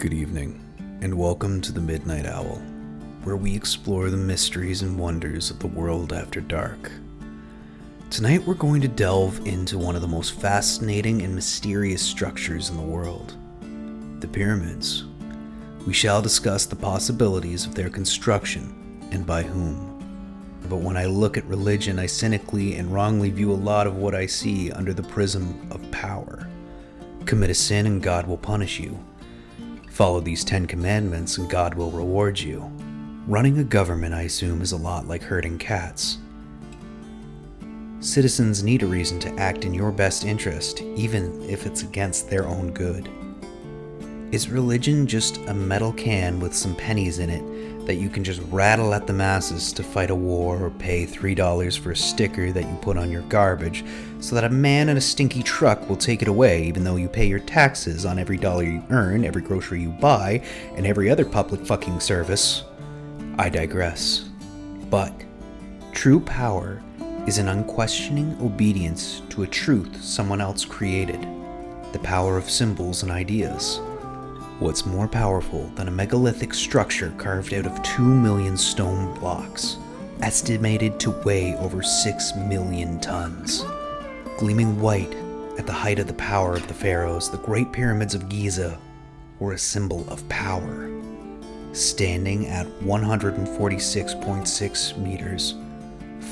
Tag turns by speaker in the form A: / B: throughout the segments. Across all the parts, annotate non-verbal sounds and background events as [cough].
A: Good evening, and welcome to the Midnight Owl, where we explore the mysteries and wonders of the world after dark. Tonight, we're going to delve into one of the most fascinating and mysterious structures in the world the pyramids. We shall discuss the possibilities of their construction and by whom. But when I look at religion, I cynically and wrongly view a lot of what I see under the prism of power. Commit a sin and God will punish you. Follow these Ten Commandments and God will reward you. Running a government, I assume, is a lot like herding cats. Citizens need a reason to act in your best interest, even if it's against their own good. Is religion just a metal can with some pennies in it that you can just rattle at the masses to fight a war or pay $3 for a sticker that you put on your garbage so that a man in a stinky truck will take it away even though you pay your taxes on every dollar you earn, every grocery you buy, and every other public fucking service? I digress. But true power is an unquestioning obedience to a truth someone else created the power of symbols and ideas. What's more powerful than a megalithic structure carved out of 2 million stone blocks, estimated to weigh over 6 million tons? Gleaming white at the height of the power of the pharaohs, the Great Pyramids of Giza were a symbol of power. Standing at 146.6 meters,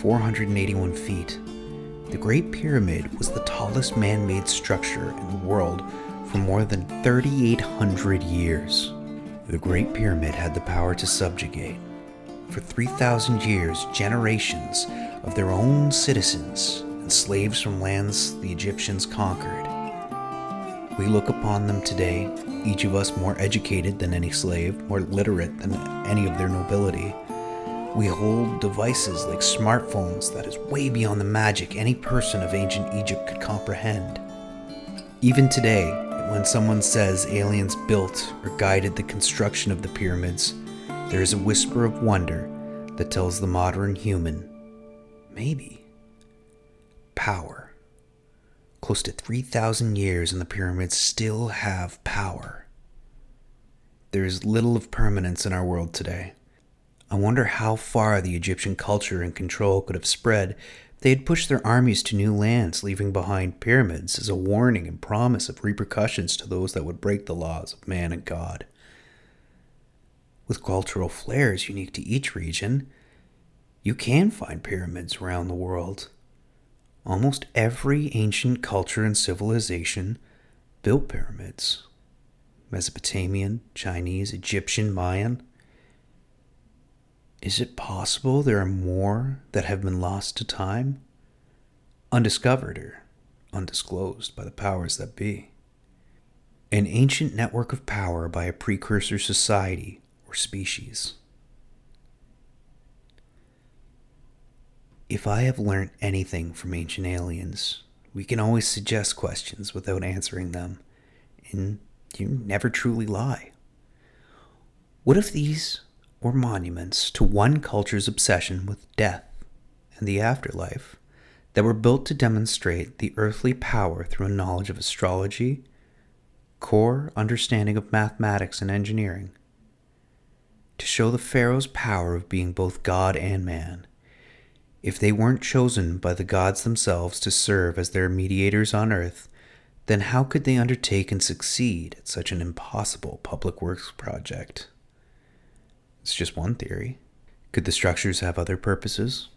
A: 481 feet, the Great Pyramid was the tallest man made structure in the world for more than 3,800 years. The Great Pyramid had the power to subjugate, for 3,000 years, generations of their own citizens and slaves from lands the Egyptians conquered. We look upon them today, each of us more educated than any slave, more literate than any of their nobility. We hold devices like smartphones that is way beyond the magic any person of ancient Egypt could comprehend. Even today, when someone says aliens built or guided the construction of the pyramids, there is a whisper of wonder that tells the modern human, maybe, power. Close to 3,000 years and the pyramids still have power. There is little of permanence in our world today. I wonder how far the Egyptian culture and control could have spread they had pushed their armies to new lands, leaving behind pyramids as a warning and promise of repercussions to those that would break the laws of man and God. With cultural flares unique to each region, you can find pyramids around the world. Almost every ancient culture and civilization built pyramids Mesopotamian, Chinese, Egyptian, Mayan. Is it possible there are more that have been lost to time? Undiscovered or undisclosed by the powers that be? An ancient network of power by a precursor society or species. If I have learnt anything from ancient aliens, we can always suggest questions without answering them, and you never truly lie. What if these or monuments to one culture's obsession with death and the afterlife that were built to demonstrate the earthly power through a knowledge of astrology, core understanding of mathematics and engineering, to show the Pharaoh's power of being both God and man. If they weren't chosen by the gods themselves to serve as their mediators on earth, then how could they undertake and succeed at such an impossible public works project? It's just one theory. Could the structures have other purposes?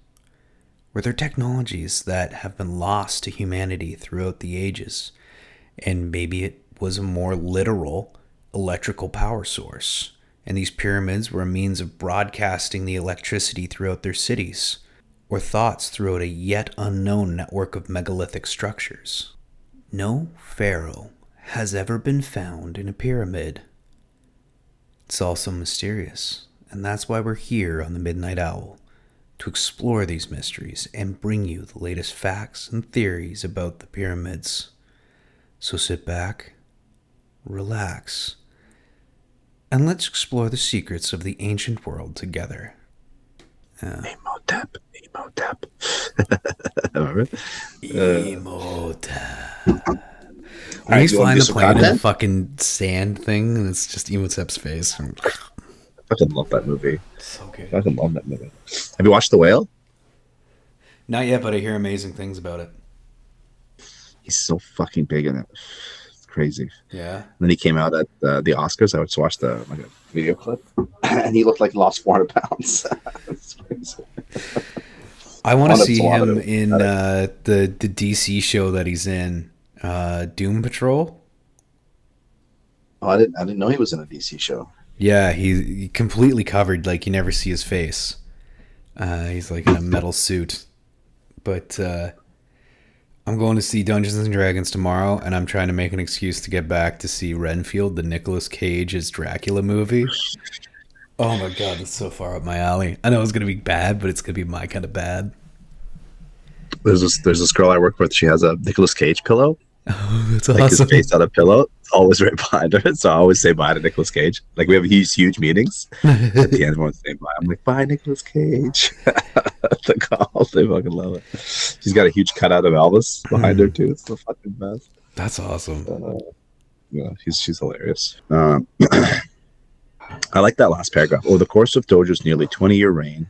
A: Were there technologies that have been lost to humanity throughout the ages? And maybe it was a more literal electrical power source, and these pyramids were a means of broadcasting the electricity throughout their cities, or thoughts throughout a yet unknown network of megalithic structures. No pharaoh has ever been found in a pyramid. It's also mysterious, and that's why we're here on the Midnight Owl to explore these mysteries and bring you the latest facts and theories about the pyramids. So sit back, relax, and let's explore the secrets of the ancient world together.
B: Uh, Imhotep. Imhotep.
A: When he's flying the plane in the fucking sand thing, and it's just Imhotep's face.
B: I fucking love that movie.
A: So good.
B: I fucking love that movie. Have you watched The Whale?
A: Not yet, but I hear amazing things about it.
B: He's so fucking big in it. It's crazy.
A: Yeah.
B: And then he came out at uh, the Oscars. I just watched the like a video clip, [laughs] and he looked like he lost 400 pounds. [laughs]
A: I want to see
B: that's a lot of
A: him in uh, the the DC show that he's in, uh, Doom Patrol.
B: Oh, I didn't. I didn't know he was in a DC show.
A: Yeah, he, he completely covered, like you never see his face. Uh, he's like in a metal suit. But uh, I'm going to see Dungeons and Dragons tomorrow, and I'm trying to make an excuse to get back to see Renfield, the Nicolas Cage's Dracula movie. Oh my god, that's so far up my alley. I know it's gonna be bad, but it's gonna be my kind of bad.
B: There's this. There's this girl I work with. She has a Nicolas Cage pillow. [laughs]
A: Oh, that's
B: Like
A: awesome.
B: his face on a pillow. Always right behind her. So I always say bye to Nicolas Cage. Like we have huge, huge meetings. At the end, everyone's saying bye. I'm like, bye, Nicolas Cage. [laughs] the call. They fucking love it. She's got a huge cutout of Elvis behind her too. It's the fucking best.
A: That's awesome.
B: Uh, yeah, she's she's hilarious. Um, [clears throat] I like that last paragraph. Over the course of Djoser's nearly 20 year reign,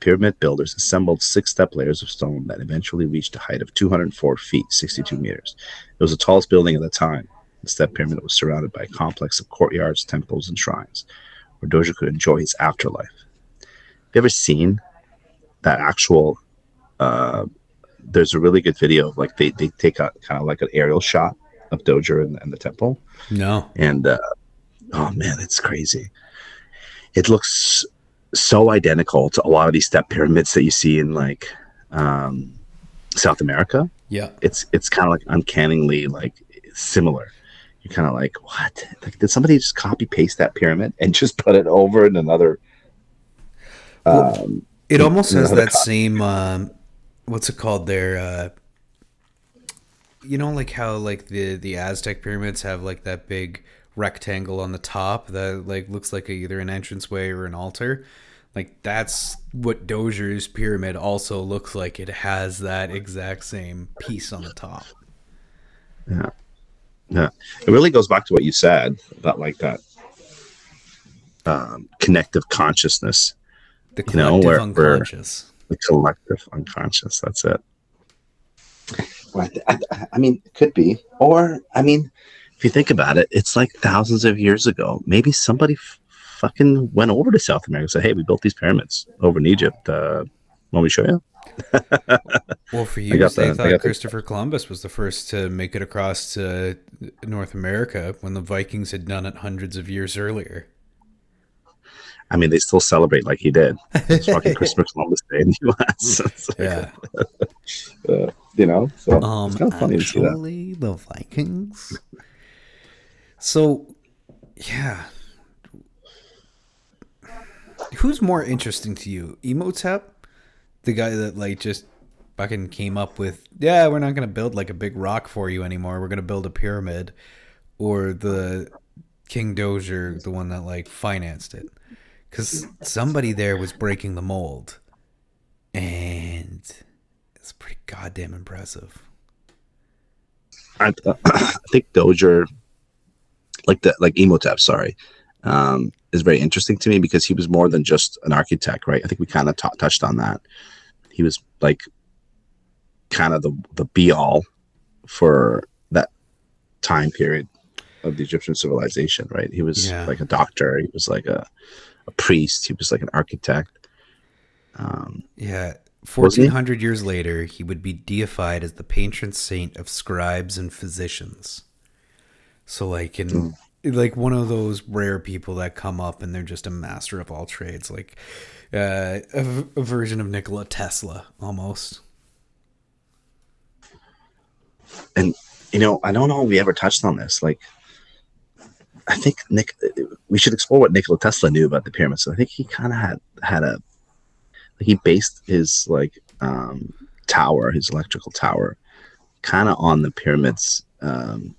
B: pyramid builders assembled six step layers of stone that eventually reached a height of 204 feet, 62 meters. It was the tallest building at the time. The step pyramid that was surrounded by a complex of courtyards, temples, and shrines where Djoser could enjoy his afterlife. Have you ever seen that actual? Uh, there's a really good video of like they, they take a kind of like an aerial shot of Djoser and, and the temple
A: No.
B: and uh, oh man, it's crazy. It looks so identical to a lot of these step pyramids that you see in like um, South America.
A: Yeah.
B: It's it's kind of like uncannily like similar. You're kind of like, what? Like, did somebody just copy paste that pyramid and [laughs] just put it over in another?
A: Well,
B: Um,
A: It almost has that same um, what's it called there? Uh, you know, like how like the the Aztec pyramids have like that big rectangle on the top that like looks like a, either an entranceway or an altar. Like that's what Djoser's pyramid also looks like. It has that exact same piece on the top.
B: yeah, yeah. It really goes back to what you said about like that um, connective consciousness
A: The
B: You know,
A: collective
B: where- where-
A: unconscious.
B: the collective unconscious. That's it. Right. I, I- I mean, it could be. Or, I mean, if you think about it, it's like thousands of years ago. Maybe somebody f- fucking went over to South America and said, hey, we built these pyramids over in Egypt. Uh, want me to show you? [laughs]
A: Well, for years they
B: the-
A: thought
B: got the-
A: Christopher Columbus was the first to make it across to North America when the Vikings had done it hundreds of years earlier.
B: I mean, they still celebrate like he did. It's fucking Christopher [laughs] Columbus Day in the U.S. [laughs] Like,
A: Yeah.
B: uh, you know, so
A: Um,
B: it's kind of funny to see that.
A: actually, the Vikings. So, yeah. Who's more interesting to you, Imhotep, the guy that like just fucking came up with, yeah, we're not gonna build like a big rock for you anymore. We're gonna build a pyramid, or the King Djoser, the one that like financed it, because somebody there was breaking the mold, and it's pretty goddamn impressive.
B: I, uh, [coughs] I think Djoser, like the like Imhotep, sorry, um, is very interesting to me because he was more than just an architect, right? I think we kind of t- touched on that. He was like kind of the the be all for that time period of the Egyptian civilization, right? He was
A: Yeah.
B: like a doctor. He was like a a priest. He was like an architect. Um,
A: Yeah. 1400 years later, he would be deified as the patron saint of scribes and physicians. So, like, in
B: Mm.
A: Like one of those rare people that come up and they're just a master of all trades, like uh, a, version of Nikola Tesla, almost.
B: and you know, I don't know if we ever touched on this. Like, I think Nick, we should explore what Nikola Tesla knew about the pyramids. I think he kind of had had a, like, he based his like um, tower, his electrical tower, kind of on the pyramids' um,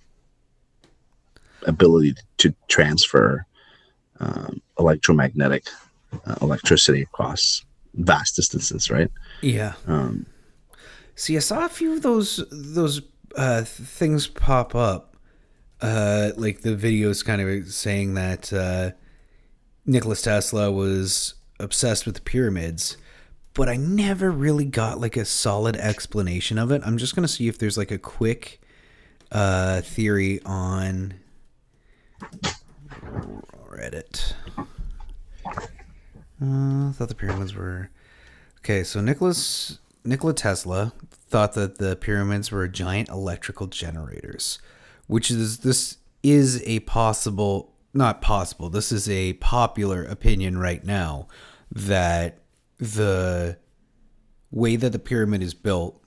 B: ability to transfer um, electromagnetic uh, electricity across vast distances, right?
A: Yeah.
B: Um,
A: See, I saw a few of those those uh, things pop up uh, like the videos kind of saying that uh, Nikola Tesla was obsessed with the pyramids, but I never really got like a solid explanation of it. I'm just gonna see if there's like a quick uh, theory on Reddit. Uh, thought the pyramids were okay. So Nicholas Nikola Tesla thought that the pyramids were giant electrical generators, which is this is a possible not possible. This is a popular opinion right now that the way that the pyramid is built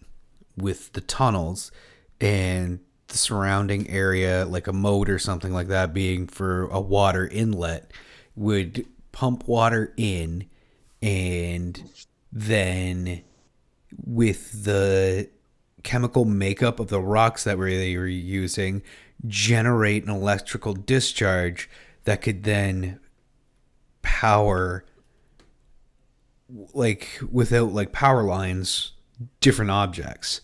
A: with the tunnels and the surrounding area like a moat or something like that being for a water inlet would pump water in and then with the chemical makeup of the rocks that they were using generate an electrical discharge that could then power like without like power lines different objects.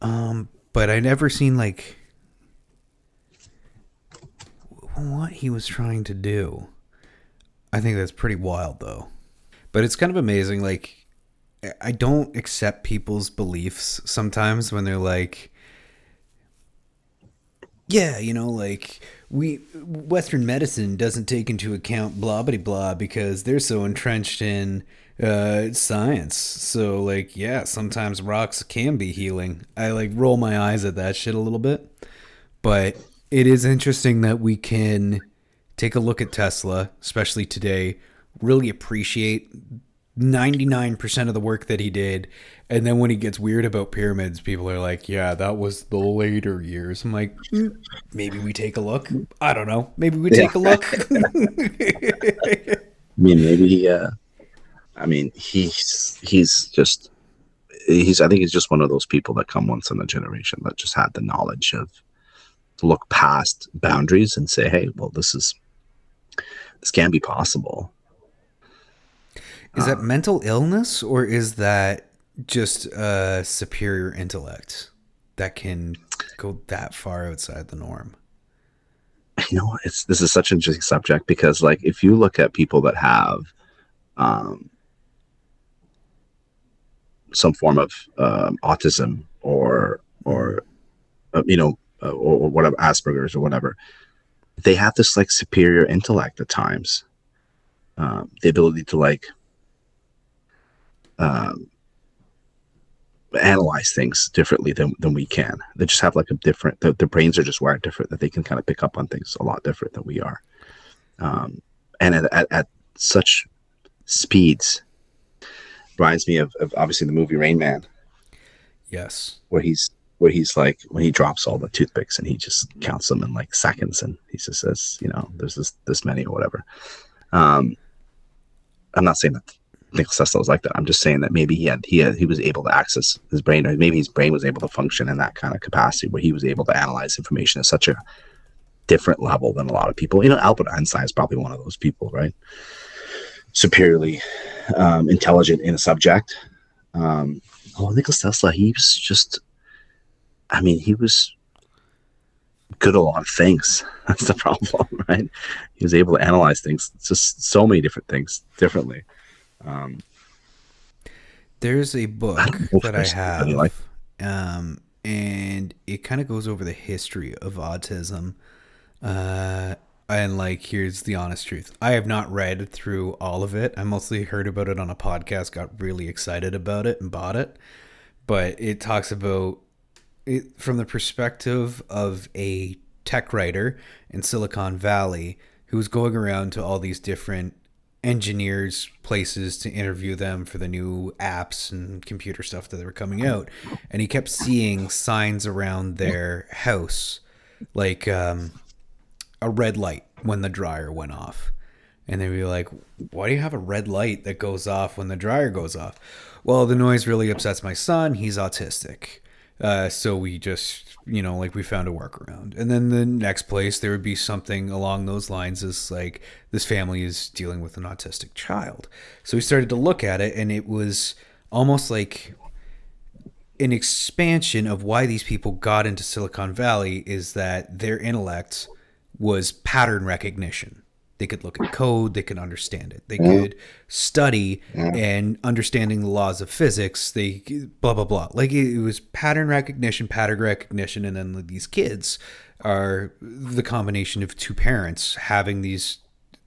A: Um but i never seen like what he was trying to do. I think that's pretty wild though. But it's kind of amazing like I don't accept people's beliefs sometimes when they're like, yeah, you know, like we Western medicine doesn't take into account blah blah blah because they're so entrenched in uh, science. So like, yeah, sometimes rocks can be healing. I like roll my eyes at that shit a little bit, but it is interesting that we can take a look at Tesla, especially today, really appreciate 99% of the work that he did. And then when he gets weird about pyramids, people are like, yeah, that was the later years. I'm like, mm, maybe we take a look. I don't know. Maybe we take yeah. a look. [laughs]
B: I mean, maybe, uh, I mean, he's, he's just, he's, I think he's just one of those people that come once in a generation that just had the knowledge of to look past boundaries and say, hey, well, this is, this can be possible
A: is that mental illness or is that just a superior intellect that can go that far outside the norm?
B: You know, it's this is such an interesting subject because, like, if you look at people that have um, some form of um, autism or or uh, you know uh, or, or whatever Asperger's or whatever, they have this like superior intellect at times, um, the ability to like um, analyze things differently than, than we can. They just have like a different, the, their brains are just wired different, that they can kind of pick up on things a lot different than we are. Um, and at, at, at, such speeds, reminds me of, of obviously the movie Rain Man.
A: Yes.
B: Where he's, where he's like, when he drops all the toothpicks and he just counts them in like seconds and he just says, you know, there's this, this many or whatever. Um, I'm not saying that Nikola Tesla was like that. I'm just saying that maybe he had he had, he was able to access his brain, or maybe his brain was able to function in that kind of capacity where he was able to analyze information at such a different level than a lot of people. You know, Albert Einstein is probably one of those people, right? Superiorly um, intelligent in a subject. Um, oh, Nikola Tesla, he was just, I mean, he was good at a lot of things. [laughs] That's the problem, [laughs] right? He was able to analyze things, just so many different things differently. Um,
A: There's a book I that I have, like. um, and it kind of goes over the history of autism. Uh, and like, here's the honest truth: I have not read through all of it. I mostly heard about it on a podcast, got really excited about it, and bought it. But it talks about it from the perspective of a tech writer in Silicon Valley who's going around to all these different engineers places to interview them for the new apps and computer stuff that were coming out and he kept seeing signs around their house like um, a red light when the dryer went off and they'd be like why do you have a red light that goes off when the dryer goes off well the noise really upsets my son he's autistic uh, so we just, you know, like we found a workaround. And then the next place, there would be something along those lines is like this family is dealing with an autistic child. So we started to look at it, and it was almost like an expansion of why these people got into Silicon Valley is that their intellect was pattern recognition. They could look at code, they could understand it, they could study and understanding the laws of physics. They blah blah blah. Like it, was pattern recognition, pattern recognition, and then these kids are the combination of two parents having these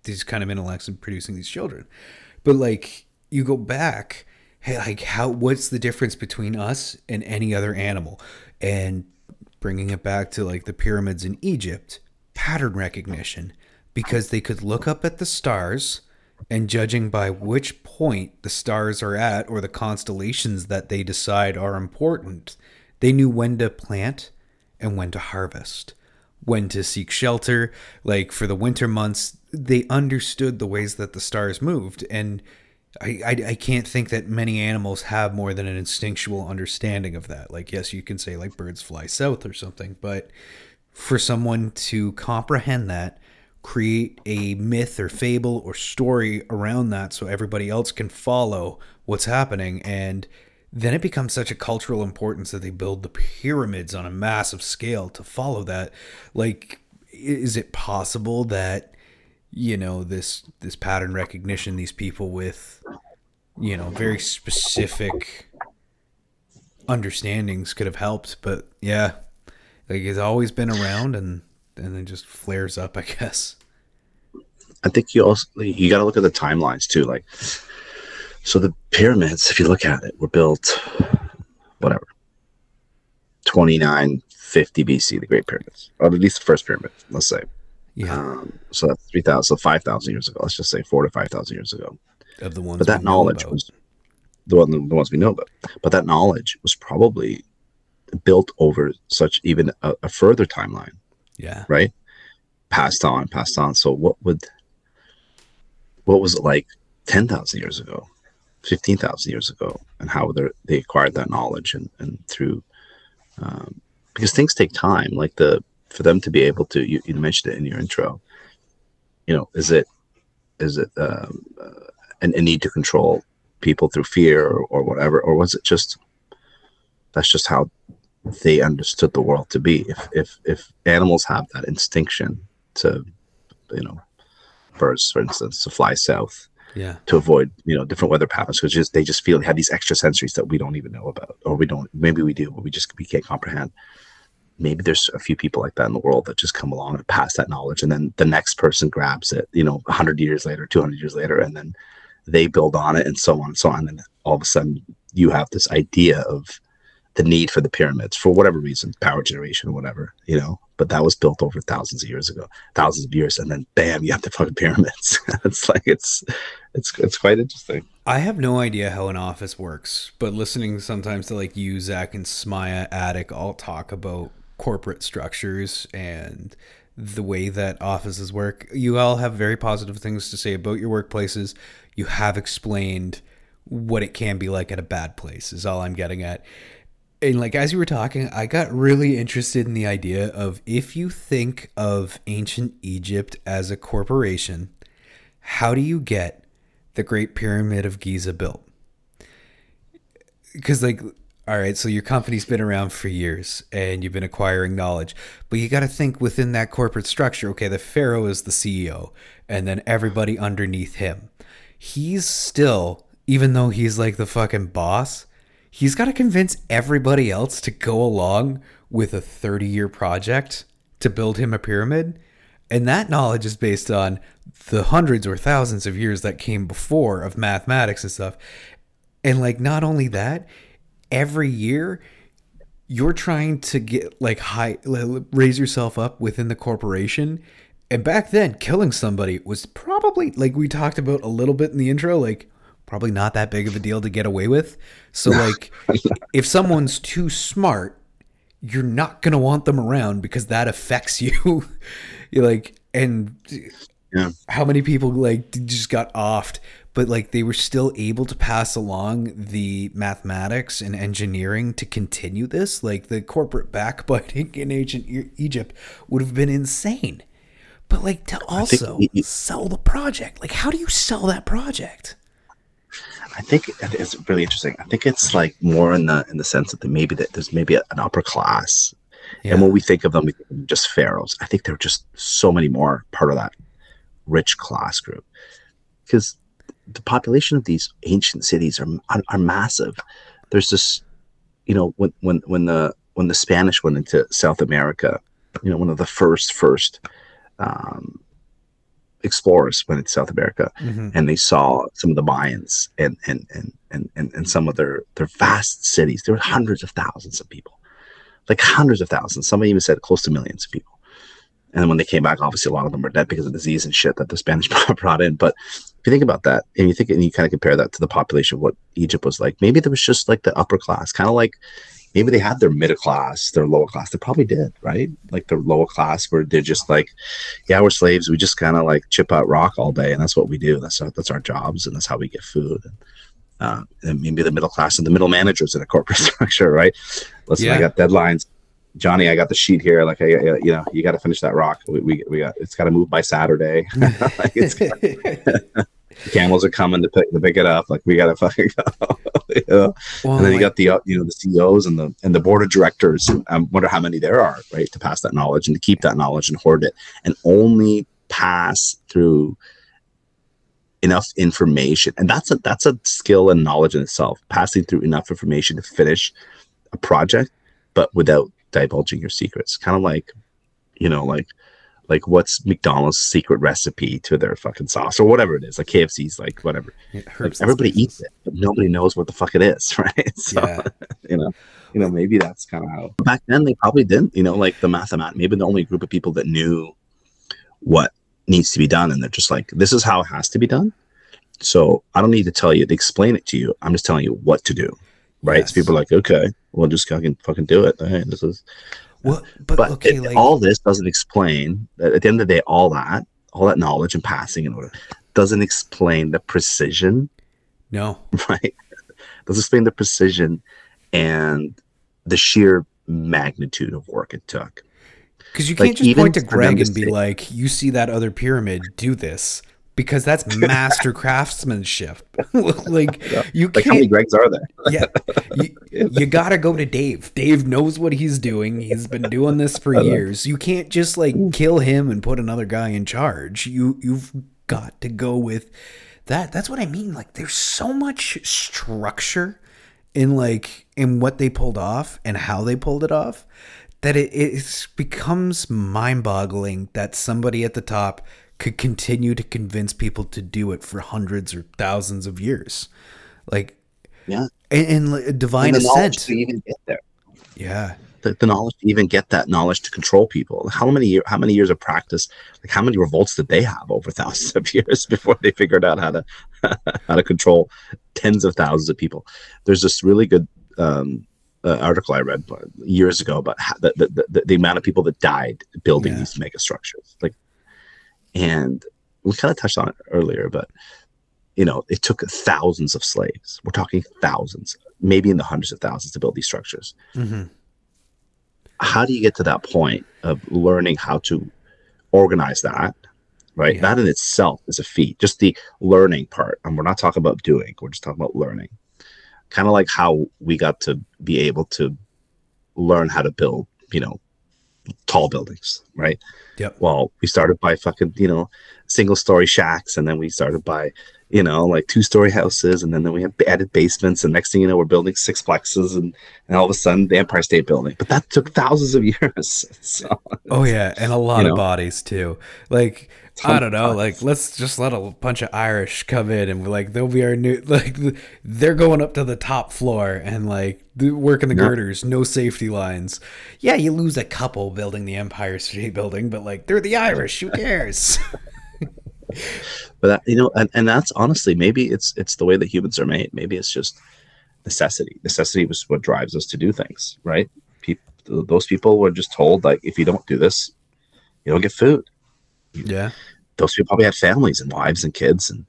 A: these kind of intellects and producing these children. But like you go back, hey, like how what's the difference between us and any other animal? And bringing it back to like the pyramids in Egypt, pattern recognition because they could look up at the stars and judging by which point the stars are at or the constellations that they decide are important, they knew when to plant and when to harvest, when to seek shelter. Like for the winter months, they understood the ways that the stars moved. And I, I, I can't think that many animals have more than an instinctual understanding of that. Like, yes, you can say like birds fly south or something, but for someone to comprehend that create a myth or fable or story around that so everybody else can follow what's happening. And then it becomes such a cultural importance that they build the pyramids on a massive scale to follow that. Like is it possible that you know this this pattern recognition these people with you know very specific understandings could have helped? But yeah like it's always been around and and then just flares up, I guess.
B: I think you also you got to look at the timelines too. Like, so the pyramids, if you look at it, were built, whatever, twenty nine fifty BC, the Great Pyramids, or at least the first pyramid, let's say.
A: Yeah.
B: Um, so that's three thousand, so five thousand years ago. Let's just say four to five thousand years ago.
A: Of the ones,
B: But that
A: know
B: knowledge
A: about.
B: was the one, the ones we know about. But that knowledge was probably built over such even a, a further timeline
A: yeah,
B: right? Passed on, passed on. So what would what was it like ten thousand years ago, fifteen thousand years ago, and how they they acquired that knowledge and and through um, because things take time. Like the for them to be able to you, you mentioned it in your intro. You know, is it is it um, uh, an, a need to control people through fear or, or whatever, or was it just that's just how they understood the world to be. If if if animals have that instinction to, you know, birds, for instance, to fly south
A: yeah,
B: to avoid you know different weather patterns, because just they just feel they have these extra sensories that we don't even know about, or we don't. Maybe we do, but we just we can't comprehend. Maybe there's a few people like that in the world that just come along and pass that knowledge, and then the next person grabs it. You know, hundred years later, two hundred years later, and then they build on it, and so on and so on. And all of a sudden, you have this idea of the need for the pyramids for whatever reason, power generation whatever, you know. But that was built over thousands of years ago, thousands of years, and then bam, you have the fucking pyramids. [laughs] it's like it's it's it's quite interesting.
A: I have no idea how an office works, but listening sometimes to like you, Zach, and Smaya Attic all talk about corporate structures and the way that offices work. You all have very positive things to say about your workplaces. You have explained what it can be like at a bad place, is all I'm getting at. And like as you were talking, I got really interested in the idea of if you think of ancient Egypt as a corporation, how do you get the Great Pyramid of Giza built? Because, like, all right, so your company's been around for years and you've been acquiring knowledge, but you got to think within that corporate structure. Okay, the Pharaoh is the CEO, and then everybody underneath him. He's still, even though he's like the fucking boss, he's got to convince everybody else to go along with a 30 year project to build him a pyramid. And that knowledge is based on the hundreds or thousands of years that came before of mathematics and stuff. And like, not only that, every year you're trying to get like high, raise yourself up within the corporation. And back then, killing somebody was probably like we talked about a little bit in the intro, like probably not that big of a deal to get away with. So, like, if someone's too smart, you're not gonna want them around because that affects [laughs] you. you're like, and
B: Yeah.
A: how many people like just got offed, but like they were still able to pass along the mathematics and engineering to continue this. Like the corporate backbiting [laughs] in ancient Egypt would have been insane. But like to also sell the project, like how do you sell that project?
B: I think it's really interesting. I think it's like more in the in the sense that maybe that there's maybe an upper class, yeah. and when we think of them, we think of just pharaohs. I think they're just so many more part of that rich class group because the population of these ancient cities are, are, are massive. There's this, you know, when when when the when the Spanish went into South America, you know, one of the first first um, explorers went to South America, mm-hmm. and they saw some of the Mayans and and and and and, and some of their their vast cities. There were hundreds of thousands of people, like hundreds of thousands. Somebody even said close to millions of people. And then when they came back, obviously a lot of them were dead because of disease and shit that the Spanish [laughs] brought in. But if you think about that, and you think and you kind of compare that to the population of what Egypt was like, maybe there was just like the upper class, kind of like maybe they had their middle class, their lower class. They probably did, right? Like their lower class where they're just like, yeah, we're slaves. We just kind of like chip out rock all day, and that's what we do. That's our, that's our jobs, and that's how we get food. And, uh, and maybe the middle class and the middle managers in a corporate [laughs] structure, right? Listen, yeah. I got deadlines. Johnny, I got the sheet here. Like, I, you know, you got to finish that rock. We, we, we got, it's got to move by Saturday. [laughs] [laughs] camels are coming to pick to pick it up. Like, we got to [laughs] fucking go. you know? well, and then you got the, uh, you know, the CEOs and the and the board of directors. I wonder how many there are, right, to pass that knowledge and to keep that knowledge and hoard it, and only pass through enough information. And that's a that's a skill and knowledge in itself. Passing through enough information to finish a project, but without divulging your secrets. Kind of like, you know, like like what's McDonald's secret recipe to their fucking sauce or whatever it is. Like KFC's like whatever. Like, everybody eats it, but nobody knows what the fuck it is, [laughs] right? So yeah. [laughs] you know, you know, maybe that's kind of how back then they probably didn't, you know, like the mathemat, maybe the only group of people that knew what needs to be done and they're just like, this is how it has to be done. So I don't need to tell you to explain it to you. I'm just telling you what to do right? Yes. So people are like, okay, well, just fucking fucking do it. Hey, this is.
A: Well, but, but okay,
B: it,
A: like...
B: all this doesn't explain. At the end of the day, all that, all that knowledge and passing and order doesn't explain the precision.
A: No, [laughs]
B: right? Doesn't explain the precision and the sheer magnitude of work it took.
A: Because you can't like, just point to Greg and be like, "You see that other pyramid? Do this." Because that's [laughs] master craftsmanship. [laughs] like you
B: like can't. How many Gregs are there? [laughs]
A: yeah, you, you, gotta go to Dave. Dave knows what he's doing. He's been doing this for years. You can't just like kill him and put another guy in charge. You you've got to go with that. That's what I mean. Like there's so much structure in like in what they pulled off and how they pulled it off that it, it becomes mind-boggling that somebody at the top could continue to convince people to do it for hundreds or thousands of years. Like,
B: yeah,
A: and, and divine and
B: even get there.
A: Yeah,
B: the, the, knowledge to even get that knowledge to control people. How many year, how many years of practice? Like how many revolts did they have over [laughs] thousands of years before they figured out how to [laughs] how to control tens of thousands of people? There's this really good. Um, uh, article I read years ago about how, the, the, the, the, amount of people that died building yeah. these mega structures. Like and we kind of touched on it earlier, but you know, it took thousands of slaves. We're talking thousands, maybe in the hundreds of thousands to build these structures. Mm-hmm. How do you get to that point of learning how to organize that? Right. Yeah. That in itself is a feat. Just the learning part. And we're not talking about doing, we're just talking about learning. Kind of like how we got to be able to learn how to build, you know, tall buildings, right?
A: Yep.
B: Well, we started by fucking, you know, single story shacks, and then we started by, you know, like two story houses, and then, then we have added basements, and next thing you know, we're building six plexes, and, and all of a sudden, the Empire State Building. But that took thousands of [laughs] years. So,
A: oh yeah, and a lot of know, bodies too. Like I don't know. Like, let's just let a bunch of Irish come in and like they'll be our new [laughs] like they're going up to the top floor and like working the girders, no safety lines. Yeah, you lose a couple building the Empire State Building, but like they're the Irish. Who cares? [laughs]
B: but that, you know, and, and that's honestly maybe it's it's the way that humans are made. Maybe it's just necessity. Necessity was what drives us to do things, right? People, those people were just told like, if you don't do this, you don't get food
A: yeah.
B: Those people probably had families and wives and kids and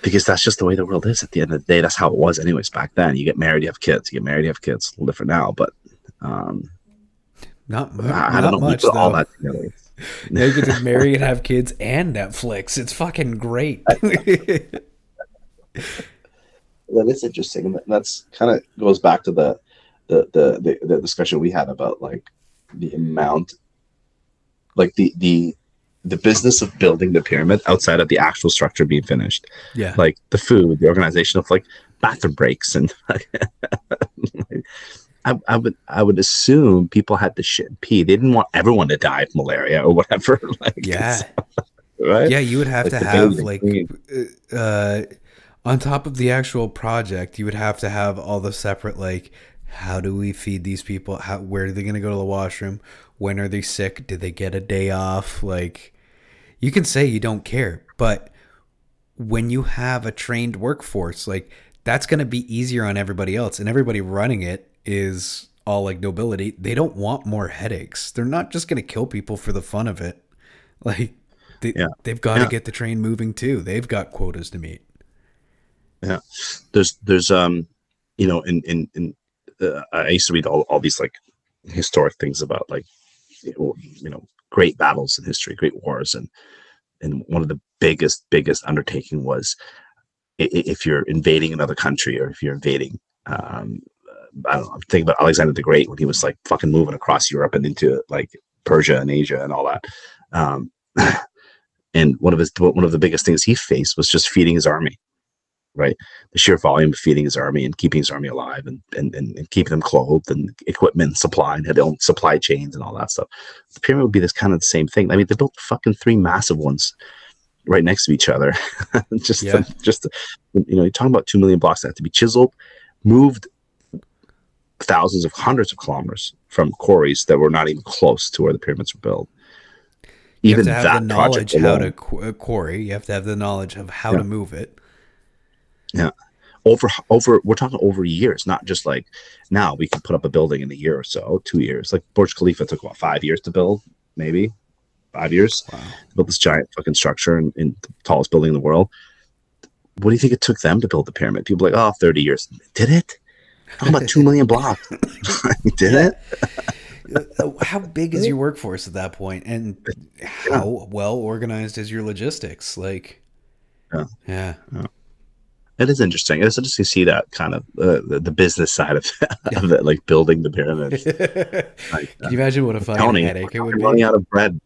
B: because that's just the way the world is at the end of the day. That's how it was anyways back then. You get married, you have kids. You get married, you have kids. A little different now, but um
A: not, I, I don't know. Much, put all that together. [laughs] now you get to marry and have kids and Netflix. It's fucking great.
B: that [laughs] is interesting, and that's kind of goes back to the the, the the the discussion we had about like the amount, like the the the business of building the pyramid outside of the actual structure being finished.
A: Yeah.
B: Like the food, the organization of like bathroom breaks and [laughs] I, I would I would assume people had to shit and pee. They didn't want everyone to die of malaria or whatever. [laughs] Like
A: Yeah. [laughs]
B: right?
A: Yeah, you would have
B: Like
A: to have like uh on top of the actual project, you would have to have all the separate like how do we feed these people? How where are they going to go to the washroom? When are they sick? Did they get a day off? Like you can say you don't care, but when you have a trained workforce, like that's going to be easier on everybody else and everybody running it is all like nobility. They don't want more headaches. They're not just going to kill people for the fun of it. Like they,
B: Yeah.
A: they've got to
B: Yeah.
A: get the train moving too. They've got quotas to meet.
B: Yeah, there's there's um, you know, in in in uh, I used to read all all these like historic things about like you know great battles in history, great wars, and and one of the biggest biggest undertaking was if you're invading another country or if you're invading. Um, I don't know. I'm thinking about Alexander the Great when he was like fucking moving across Europe and into like Persia and Asia and all that. Um, [laughs] and one of his one of the biggest things he faced was just feeding his army right? The sheer volume of feeding his army and keeping his army alive and, and, and, and keeping them clothed and equipment supply and had their own supply chains and all that stuff. The pyramid would be this kind of the same thing. I mean, they built fucking three massive ones right next to each other. [laughs] just,
A: Yeah.
B: just, you know, you're talking about 2 million blocks that have to be chiseled, moved thousands of hundreds of kilometers from quarries that were not even close to where the pyramids were built.
A: You
B: Even
A: have to have
B: that
A: the
B: project
A: knowledge how
B: alone.
A: to qu- uh, quarry. You have to have the knowledge of how
B: Yeah.
A: to move it.
B: Yeah, over over we're talking over years not just like now we can put up a building in a year or so two years like burj khalifa took about five years to build maybe five years
A: Wow.
B: built this giant fucking structure in, in the tallest building in the world what do you think it took them to build the pyramid people like oh 30 years did it how about 2 million blocks [laughs] [laughs] did it?
A: Uh, how big is your workforce at that point? And how well organized is your logistics? Like
B: Yeah.
A: yeah.
B: It is interesting. It's interesting to see that kind of uh, the, the business side of, [laughs] of it like building the pyramid like,
A: can you imagine what a fucking
B: counting.
A: headache it would
B: They're running out of bread.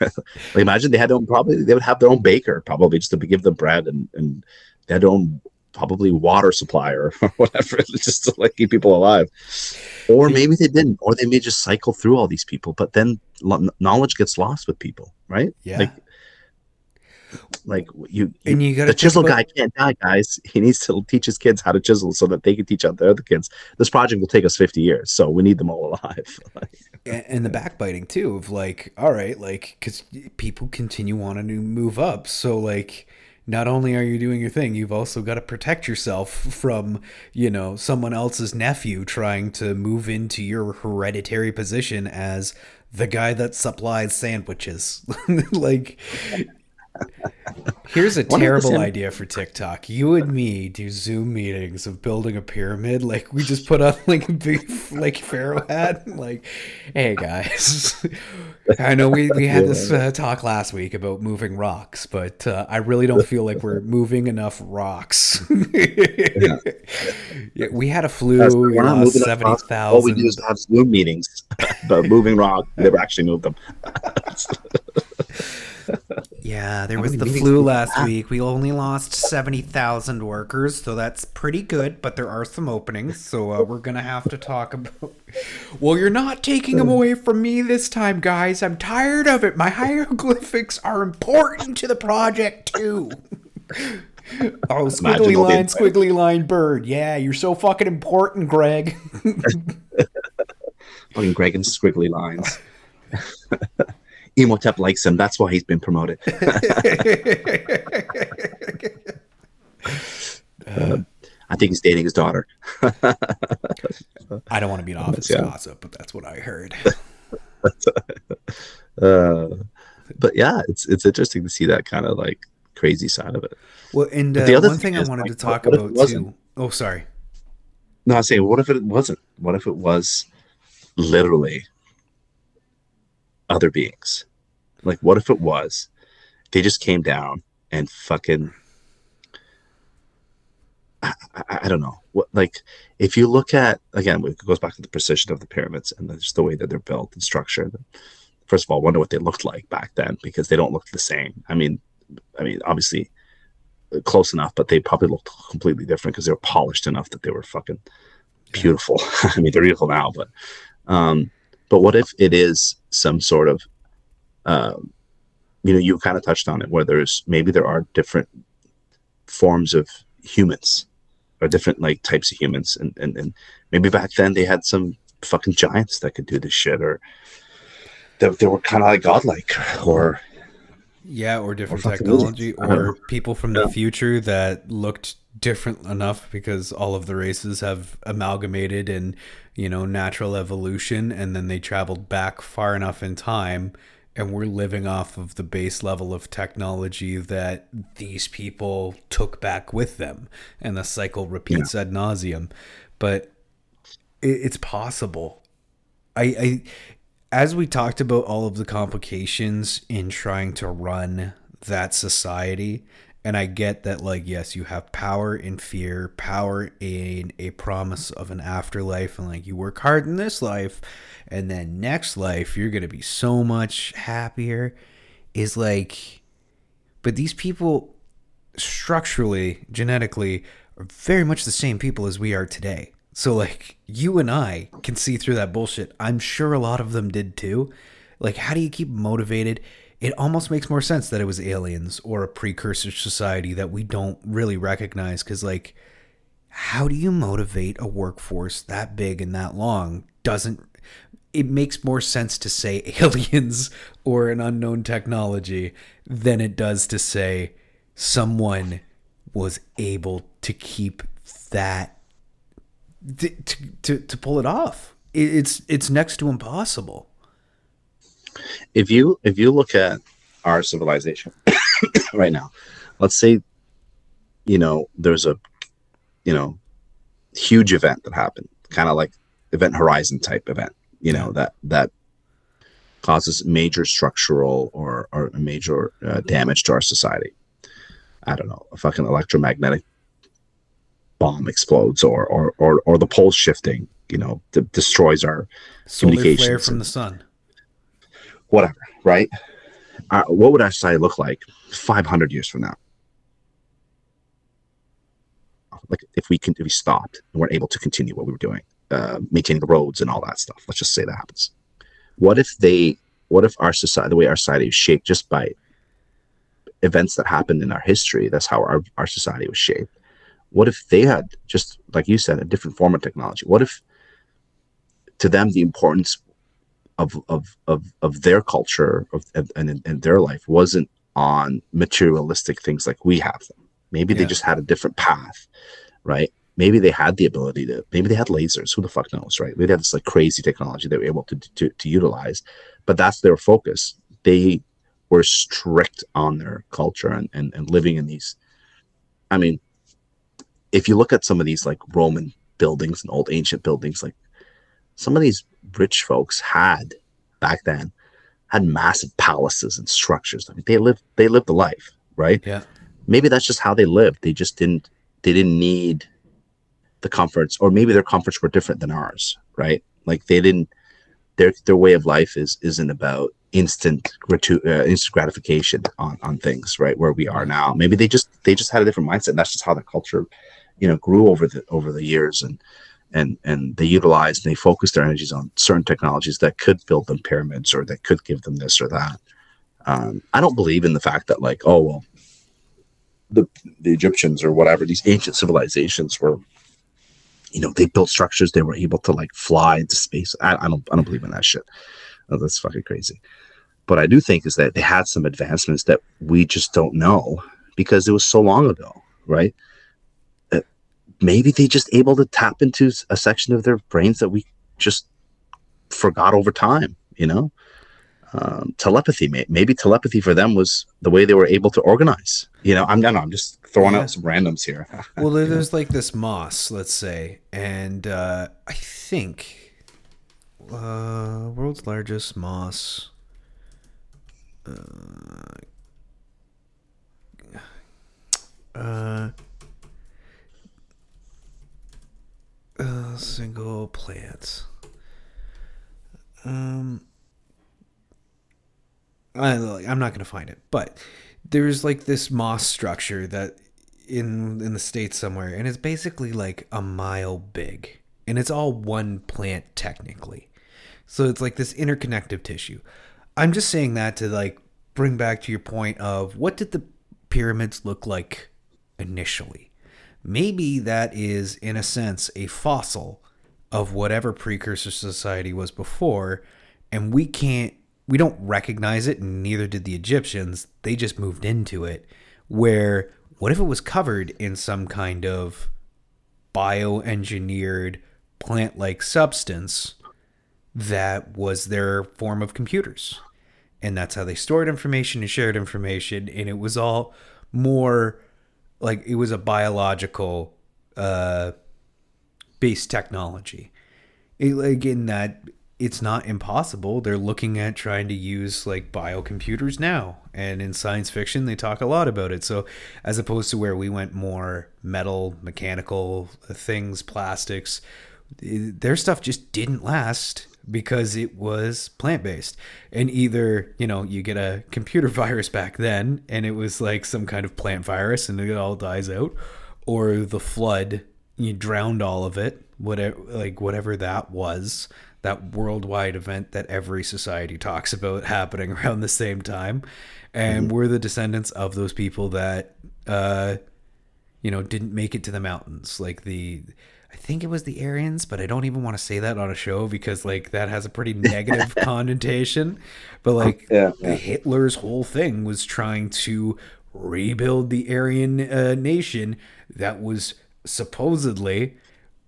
B: like imagine they had their own probably they would have their own baker probably just to give them bread and and they had their own probably water supplier or [laughs] whatever just to like keep people alive. Or maybe they didn't, or they may just cycle through all these people, but then lo- knowledge gets lost with people, right?
A: yeah
B: Like like you, you
A: and you got
B: the chisel guy can't die, guys. He needs to teach his kids how to chisel so that they can teach out their other kids. This project will take us 50 years, so we need them all alive. [laughs]
A: and, and the backbiting too of like all right like because people continue wanting to move up so like not only are you doing your thing you've also got to protect yourself from you know someone else's nephew trying to move into your hereditary position as the guy that supplies sandwiches. [laughs] Like Here's a terrible idea for TikTok. You and me do Zoom meetings of building a pyramid. Like we just put on like a big like pharaoh hat. Like, hey guys, [laughs] I know we we had this uh, talk last week about moving rocks, but uh, I really don't feel like we're moving enough rocks. [laughs] yeah, we had a flu.
B: Guys,
A: We
B: we're not
A: lost
B: moving
A: seventy.
B: All we do is have Zoom meetings, but moving rock, we never actually moved them. [laughs]
A: Yeah, there was the flu last
B: have?
A: week. We only lost 70,000 workers, so that's pretty good, but there are some openings, so uh, we're going to have to talk [laughs] about. Well, you're not taking them away from me this time, guys. I'm tired of it. My hieroglyphics are important to the project, too. [laughs] Oh, squiggly line, [laughs] squiggly line bird. Yeah, you're so fucking important, Greg.
B: Fucking Greg and squiggly lines. Imhotep likes him. That's why he's been promoted. [laughs] I think he's dating his daughter.
A: I don't want to be an [laughs] office
B: Yeah.
A: gossip, but that's what I heard. [laughs]
B: Uh, but yeah, it's it's interesting to see that kind of like crazy side of it.
A: Well, and uh,
B: the other
A: one
B: thing
A: thing I wanted
B: like,
A: to talk
B: what if it
A: about too. Oh, sorry.
B: No, I say, what if it wasn't? What if it was literally other beings? Like, what if it was? They just came down and fucking I, I, I don't know what like if you look at again it goes back to the precision of the pyramids and just the way that they're built and structured first of all wonder what they looked like back then because they don't look the same i mean i mean obviously close enough but they probably looked completely different because they were polished enough that they were fucking beautiful [laughs] i mean they're beautiful now but um but what if it is some sort of um you know you kind of touched on it where there's maybe there are different forms of humans or different like types of humans. And, and and maybe back then they had some fucking giants that could do this shit or they, they were kind of like godlike or
A: yeah or different
B: Or
A: technology. Or people from the future that looked different enough because all of the races have amalgamated and you know natural evolution and then they traveled back far enough in time and we're living off of the base level of technology that these people took back with them and the cycle repeats ad nauseum. But it, it's possible. I, I as we talked about all of the complications in trying to run that society and i get that like yes you have power in fear power in a promise of an afterlife and like you work hard in this life and then next life you're going to be so much happier is like but these people structurally genetically are very much the same people as we are today so like you and i can see through that bullshit. I'm sure a lot of them did too. Like how do you keep motivated? It almost makes more sense that it was aliens or a precursor society that we don't really recognize because like how do you motivate a workforce that big and that long? Doesn't it makes more sense to say [laughs] aliens or an unknown technology than it does to say someone was able to keep that to, to, to, pull it off. It's it's next to impossible.
B: If you if you look at our civilization [coughs] right now let's say you know there's a you know huge event that happened kind of like event horizon type event you know that that causes major structural or or major uh, damage to our society. I don't know a fucking electromagnetic bomb explodes or or or, or the poles shifting you know d- destroys our
A: solar flare from the sun
B: whatever, right? Uh, what would our society look like 500 years from now? Like if we can, if we stopped and weren't able to continue what we were doing, uh, maintaining the roads and all that stuff. Let's just say that happens. What if they? What if our society, the way our society is shaped, just by events that happened in our history, that's how our, our society was shaped. What if they had just like you said, a different form of technology? What if to them the importance of of of, of their culture of, and, and their life wasn't on materialistic things like we have them. Maybe they just had a different path, right? Maybe they had the ability to. Maybe they had lasers. Who the fuck knows, right? Maybe they had this like crazy technology they were able to to, to utilize, but that's their focus. They were strict on their culture and, and and living in these. I mean, if you look at some of these like Roman buildings and old ancient buildings, like some of these rich folks had back then had massive palaces and structures. I mean, they lived they lived the life, right?
A: yeah
B: Maybe that's just how they lived. They just didn't they didn't need the comforts, or maybe their comforts were different than ours, right? Like they didn't their their way of life is isn't about instant gratu- uh, instant gratification on on things, right? Where we are now. Maybe they just they just had a different mindset. And that's just how the culture, you know, grew over the over the years and and and they utilized and they focused their energies on certain technologies that could build them pyramids or that could give them this or that. Um, I don't believe in the fact that like, oh well, the the Egyptians or whatever these ancient civilizations were, you know, they built structures. They were able to like fly into space. I, I don't I don't believe in that shit. Oh, that's fucking crazy. But I do think is that they had some advancements that we just don't know because it was so long ago, right? Maybe they just able to tap into a section of their brains that we just forgot over time, you know? Um, telepathy, maybe telepathy for them was the way they were able to organize. You know, I'm no, no, I'm just throwing
A: Yeah.
B: out some randoms here. [laughs]
A: well there- there's like this moss let's say and uh i think uh world's largest moss uh uh single plants. Um, I, I'm not gonna find it, but there's like this moss structure that in in the states somewhere, and it's basically like a mile big, and it's all one plant technically. So it's like this interconnective tissue. I'm just saying that to like bring back to your point of what did the pyramids look like initially? Maybe that is, in a sense, a fossil of whatever precursor society was before, and we can't, we don't recognize it, and neither did the Egyptians. They just moved into it. Where, what if it was covered in some kind of bioengineered plant like substance that was their form of computers? And that's how they stored information and shared information, and it was all more like it was a biological uh, based technology. It, like in that it's not impossible. They're looking at trying to use like biocomputers now. And in science fiction, they talk a lot about it. So, as opposed to where we went more metal, mechanical things, plastics, their stuff just didn't last because it was plant based. And either, you know, you get a computer [laughs] virus back then and it was like some kind of plant virus and it all dies out, or the flood, you drowned all of it, whatever like whatever that was, that worldwide event that every society talks about [laughs] happening around the same time. And mm-hmm. we're the descendants of those people that uh you know didn't make it to the mountains like the I think it was the Aryans, but I don't even want to say that on a show because like that has a pretty [laughs] negative connotation. But like yeah, yeah. Hitler's whole thing was trying to rebuild the Aryan uh, nation that was supposedly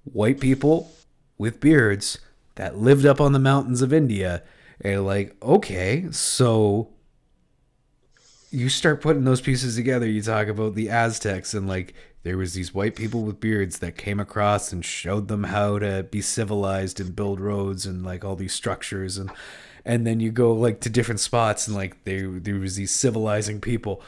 A: white people with beards that lived up on the mountains of India. And like, okay, so you start putting those pieces together. You talk about the Aztecs and like there was these white people with beards that came across and showed them how to be civilized and build roads and like all these structures and and then you go like to different spots and like there there was these civilizing people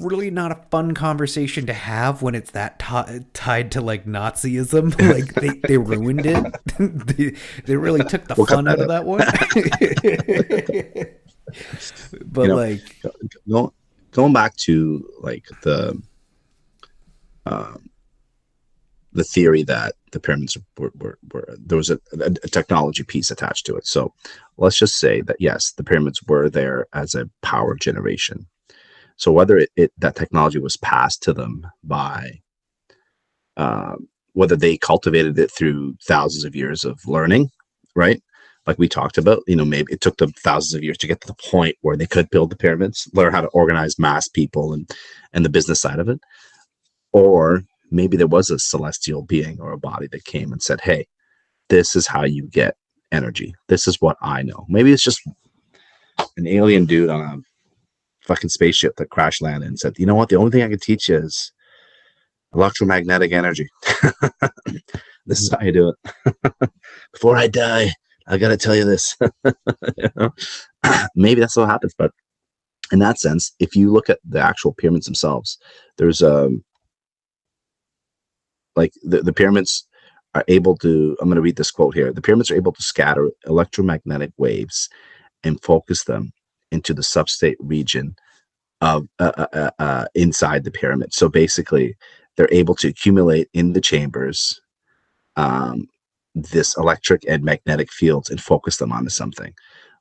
A: really not a fun conversation to have when it's that t- tied to like Nazism. [laughs] like they, they ruined it. [laughs] they, they really took the we'll fun out of that one. [laughs] but you know, like
B: going, going back to like the um, the theory that the pyramids were, were, were there was a, a, technology piece attached to it. So let's just say that yes, the pyramids were there as a power generation. So whether it, it that technology was passed to them by um, whether they cultivated it through thousands of years of learning, right? Like we talked about, you know, maybe it took them thousands of years to get to the point where they could build the pyramids, learn how to organize mass people and and the business side of it or maybe there was a celestial being or a body that came and said, Hey, this is how you get energy. This is what I know. Maybe it's just an alien dude on a fucking spaceship that crash landed and said, You know what? The only thing I can teach you is electromagnetic energy. [laughs] this is how you do it. [laughs] Before I die, I got to tell you this. [laughs] [clears throat] Maybe that's what happens. But in that sense, if you look at the actual pyramids themselves, there's a um, like the, the pyramids are able to i'm going to read this quote here the pyramids are able to scatter electromagnetic waves and focus them into the substrate region of uh, uh, uh, uh, inside the pyramid. So basically they're able to accumulate in the chambers um, this electric and magnetic fields and focus them onto something.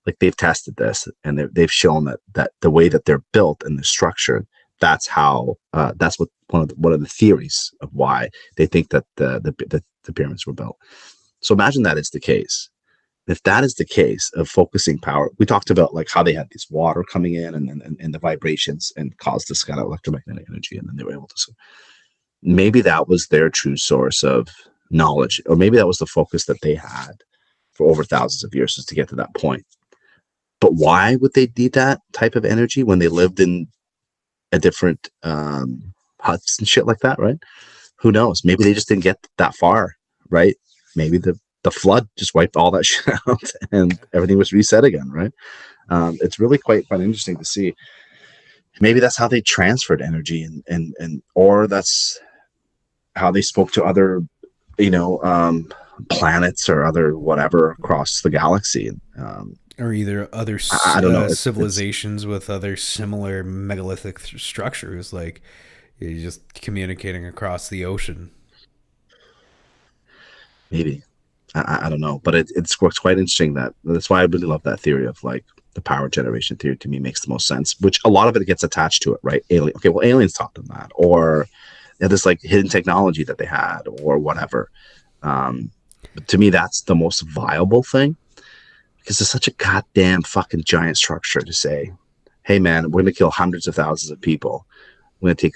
B: Like they've tested this and they've shown that that the way that they're built and the structure that's how uh, that's what one of the, one of the theories of why they think that the, the the, pyramids were built. So imagine that is the case. If that is the case of focusing power, we talked about like how they had this water coming in and, and, and the vibrations and caused this kind of electromagnetic energy, and then they were able to. Maybe that was their true source of knowledge, or maybe that was the focus that they had for over thousands of years, just to get to that point. But why would they need that type of energy when they lived in a different um, huts and shit like that, right? Who knows? Maybe they just didn't get that far, right? Maybe the the flood just wiped all that [laughs] shit out and everything was reset again, right? Um, it's really quite quite interesting to see. Maybe that's how they transferred energy, and and and or that's how they spoke to other, you know, um, planets or other whatever across the galaxy. Um,
A: or either other
B: I- I don't know,
A: uh,
B: it's-
A: civilizations with other similar megalithic th- structures, like you're just communicating across the ocean.
B: maybe I- I, don't know, but it, it's it's quite interesting that that's why I really love that theory of like the power generation theory. To me, makes the most sense. Which a lot of it gets attached to it, right? Alien. Okay, well, aliens taught them that, or this like hidden technology that they had, or whatever. Um, but to me, that's the most viable thing because it's such a goddamn fucking giant structure to say, "Hey, man, we're gonna kill hundreds of thousands of people. We're gonna take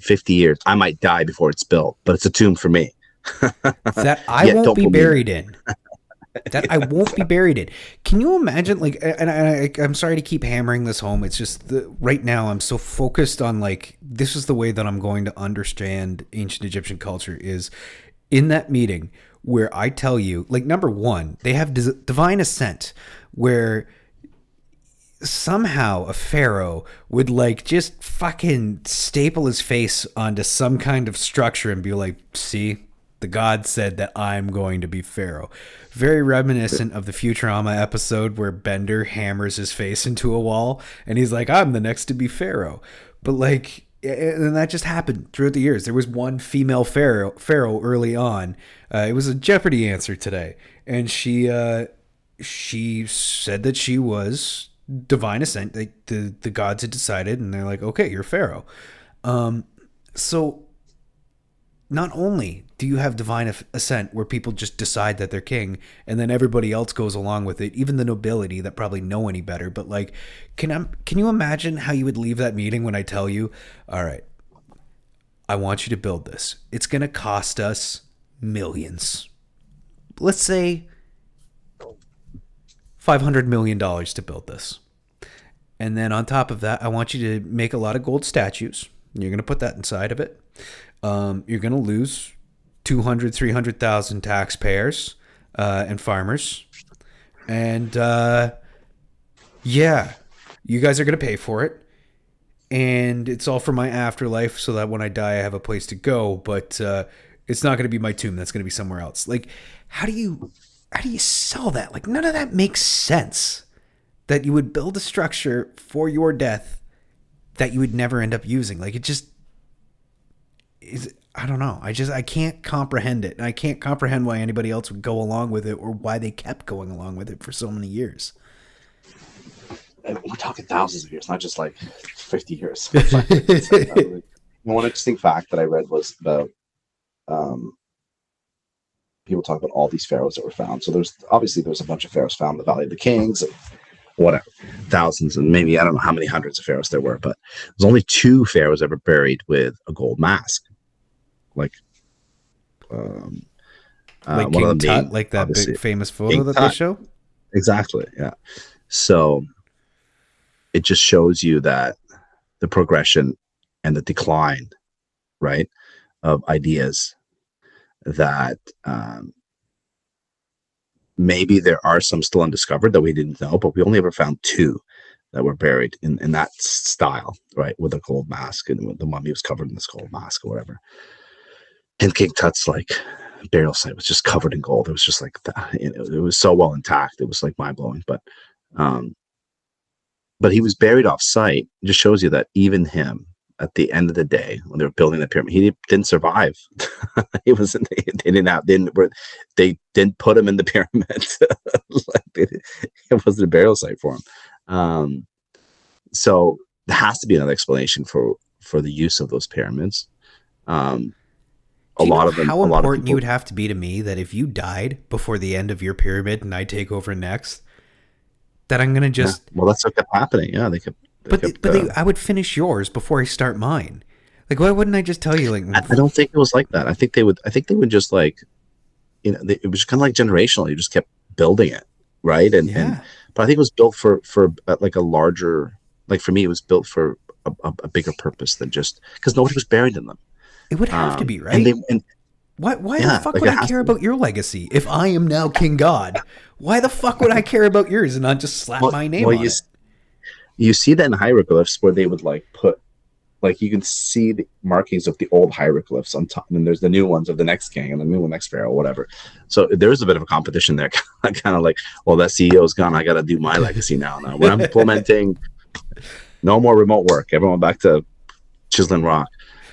B: fifty years. I might die before it's built, but it's a tomb for me." [laughs]
A: that I
B: Yeah,
A: won't be buried in. [laughs] that I won't be buried in. Can you imagine? Like, and I, I'm sorry to keep hammering this home. It's just the, right now I'm so focused on like this is the way that I'm going to understand ancient Egyptian culture is in that meeting where I tell you, like, number one, they have divine ascent where somehow a pharaoh would like just fucking staple his face onto some kind of structure and be like, see, the god said that I'm going to be pharaoh. Very reminiscent of the Futurama episode where Bender hammers his face into a wall and he's like, I'm the next to be pharaoh. But like, and that just happened throughout the years. There was one female pharaoh, pharaoh early on. Uh, it was a Jeopardy answer today, and she uh, she said that she was divine ascent. Like the the gods had decided, and they're like, okay, you're pharaoh. Um, so not only do you have divine ascent where people just decide that they're king and then everybody else goes along with it even the nobility that probably know any better but like can I, can you imagine how you would leave that meeting when i tell you all right i want you to build this it's going to cost us millions. Let's say 500 million dollars to build this. And then on top of that i want you to make a lot of gold statues. You're going to put that inside of it. Um, you're going to lose 200 300000 taxpayers uh, and farmers. And uh, yeah you guys are going to pay for it. And it's all for my afterlife so that when i die i have a place to go. But uh, it's not going to be my tomb that's going to be somewhere else like how do you how do you sell that like none of that makes sense that you would build a structure for your death that you would never end up using like it just is I don't know. I just I can't comprehend it. And I can't comprehend why anybody else would go along with it or why they kept going along with it for so many years.
B: We're talking thousands of years, not just like 50 years. [laughs] Like, one interesting fact that I read was about um, people talk about all these pharaohs that were found. So there's obviously there's a bunch of pharaohs found in the Valley of the Kings and whatever, thousands and maybe I don't know how many hundreds of pharaohs there were, but there's only two pharaohs ever buried with a gold mask, like um, uh,
A: like
B: one
A: King Tut,
B: being
A: like that big famous photo
B: King
A: that they show.
B: Exactly. Yeah. So it just shows you that the progression and the decline, right, of ideas that um, maybe there are some still undiscovered that we didn't know, but we only ever found two that were buried in, in that style, right, with a gold mask and the mummy was covered in this gold mask or whatever. And King Tut's like burial site was just covered in gold. It was just like it was so well intact. It was like mind blowing. But um, but he was buried off site. It just shows you that even him, at the end of the day, when they were building the pyramid, he didn't survive. [laughs] he was in, they, they didn't have didn't were- they didn't put him in the [laughs] pyramid. like it wasn't a burial site for him. Um, so there has to be another explanation for for the use of those pyramids. Um, a lot of them.
A: How
B: a lot of
A: important
B: people,
A: you would have to be to me that if you died before the end of your pyramid and I take over next, that I'm gonna
B: Yeah.
A: just
B: Well, that's what kept happening. Yeah, they kept.
A: But
B: kept,
A: but
B: uh,
A: they, I would finish yours before I start mine. Like why wouldn't I just tell you like
B: I, I don't think it was like that. I think they would. I think they would just like, you know, they, it was kind of like generational. You just kept building it, right? And, and
A: yeah.
B: but I think it was built for for uh, like a larger. Like for me, it was built for a, a, a bigger purpose than just because nobody was buried in them.
A: It would have to
B: Um,
A: be, right?
B: And they and
A: Why, why
B: Yeah,
A: the fuck
B: like
A: would I care about your legacy if I am now King God? Why the fuck would I care about yours and not just slap
B: Well-
A: my name
B: well,
A: on
B: you
A: it?
B: You see that in hieroglyphs where they would like put like you can see the markings of the old hieroglyphs on top, and there's the new ones of the next king and the new one next pharaoh, whatever. So there's a bit of a competition there, [laughs] kind of like, well, that CEO's gone, I got to do my legacy now. Now when I'm implementing no more remote work. Everyone back to chiseling rock.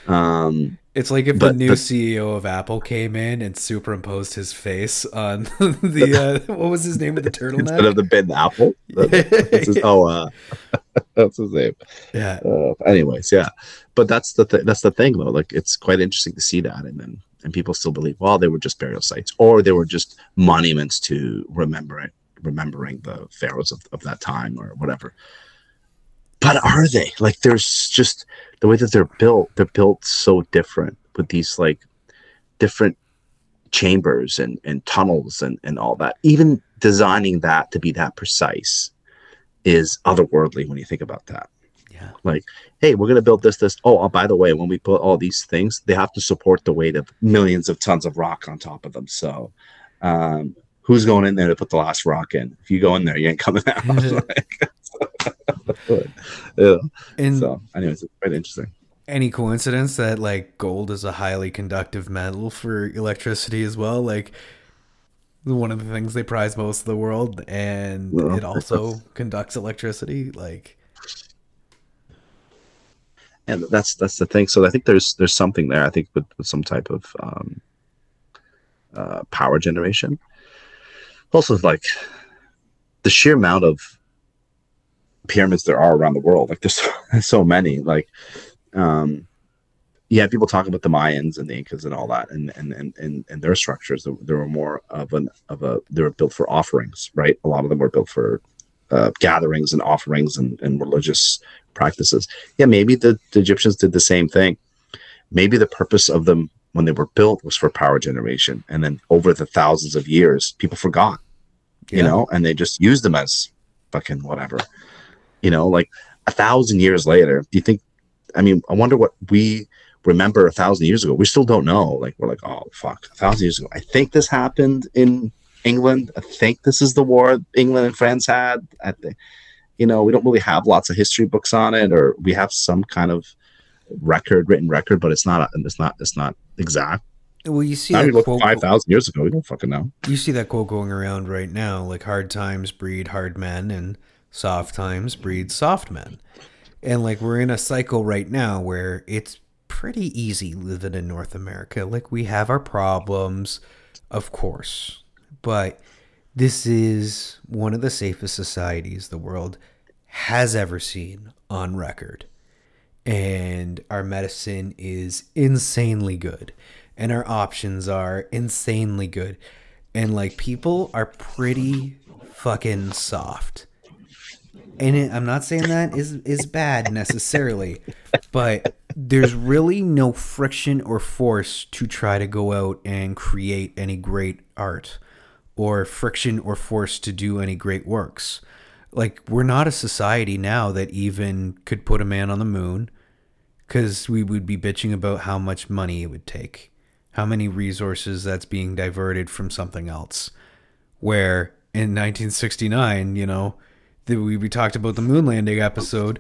B: Um,
A: it's like if but, the new but, CEO of Apple came in and superimposed his face on [laughs] the uh, what was his name of the turtleneck
B: instead of the Ben Apple. his, [laughs] oh, uh, [laughs] that's his name.
A: Yeah.
B: Uh, anyways, yeah, but that's the th- that's the thing though. Like it's quite interesting to see that, and then and people still believe well they were just burial sites or they were just monuments to remembering remembering the pharaohs of, of that time or whatever but are they? Like there's just the way that they're built they're built so different with these like different chambers and, and tunnels and, and all that. Even designing that to be that precise is otherworldly when you think about that.
A: Yeah.
B: Like hey we're going to build this this. Oh, oh by the way when we put all these things they have to support the weight of millions of tons of rock on top of them. So um, who's going in there to put the last rock in? If you go in there you ain't coming out. [laughs] Like, [laughs] yeah. And so, anyways, it's quite interesting.
A: Any coincidence that like gold is a highly conductive metal for electricity as well? Like one of the things they prize most of the world, and well, it [laughs] also conducts electricity. Like,
B: and that's that's the thing. So I think there's there's something there. I think with, with some type of um, uh, power generation. Also, like the sheer amount of pyramids there are around the world. Like there's [laughs] so, so many. Like, um, yeah, people talk about the Mayans and the Incas and all that, and and and and, and their structures. There were more of an of a they were built for offerings, right? A lot of them were built for uh, gatherings and offerings and, and religious practices. Yeah, maybe the, the Egyptians did the same thing. Maybe the purpose of them when they were built was for power generation, and then over the thousands of years, people forgot, yeah. you know, and they just used them as fucking whatever you know like a thousand years later do you think i mean i wonder what we remember a thousand years ago. We still don't know. Like we're like oh fuck a thousand years ago. I think this happened in england. I think this is the war england and france had. At the you know we don't really have lots of history books on it or we have some kind of record written record but it's not it's not it's not exact.
A: Well, you see
B: now that quote, five thousand years ago. We don't fucking know.
A: You see that quote going around right now, like "hard times breed hard men," and soft times breed soft men. And like we're in a cycle right now where it's pretty easy living in North America. Like we have our problems, of course, but this is one of the safest societies the world has ever seen on record. And our medicine is insanely good, and our options are insanely good. And like people are pretty fucking soft and it, I'm not saying that is is bad necessarily, but there's really no friction or force to try to go out and create any great art or friction or force to do any great works. Like we're not a society now that even could put a man on the moon cuz we would be bitching about how much money it would take, how many resources that's being diverted from something else. Where in 1969, you know, the, we, we talked about the moon landing episode.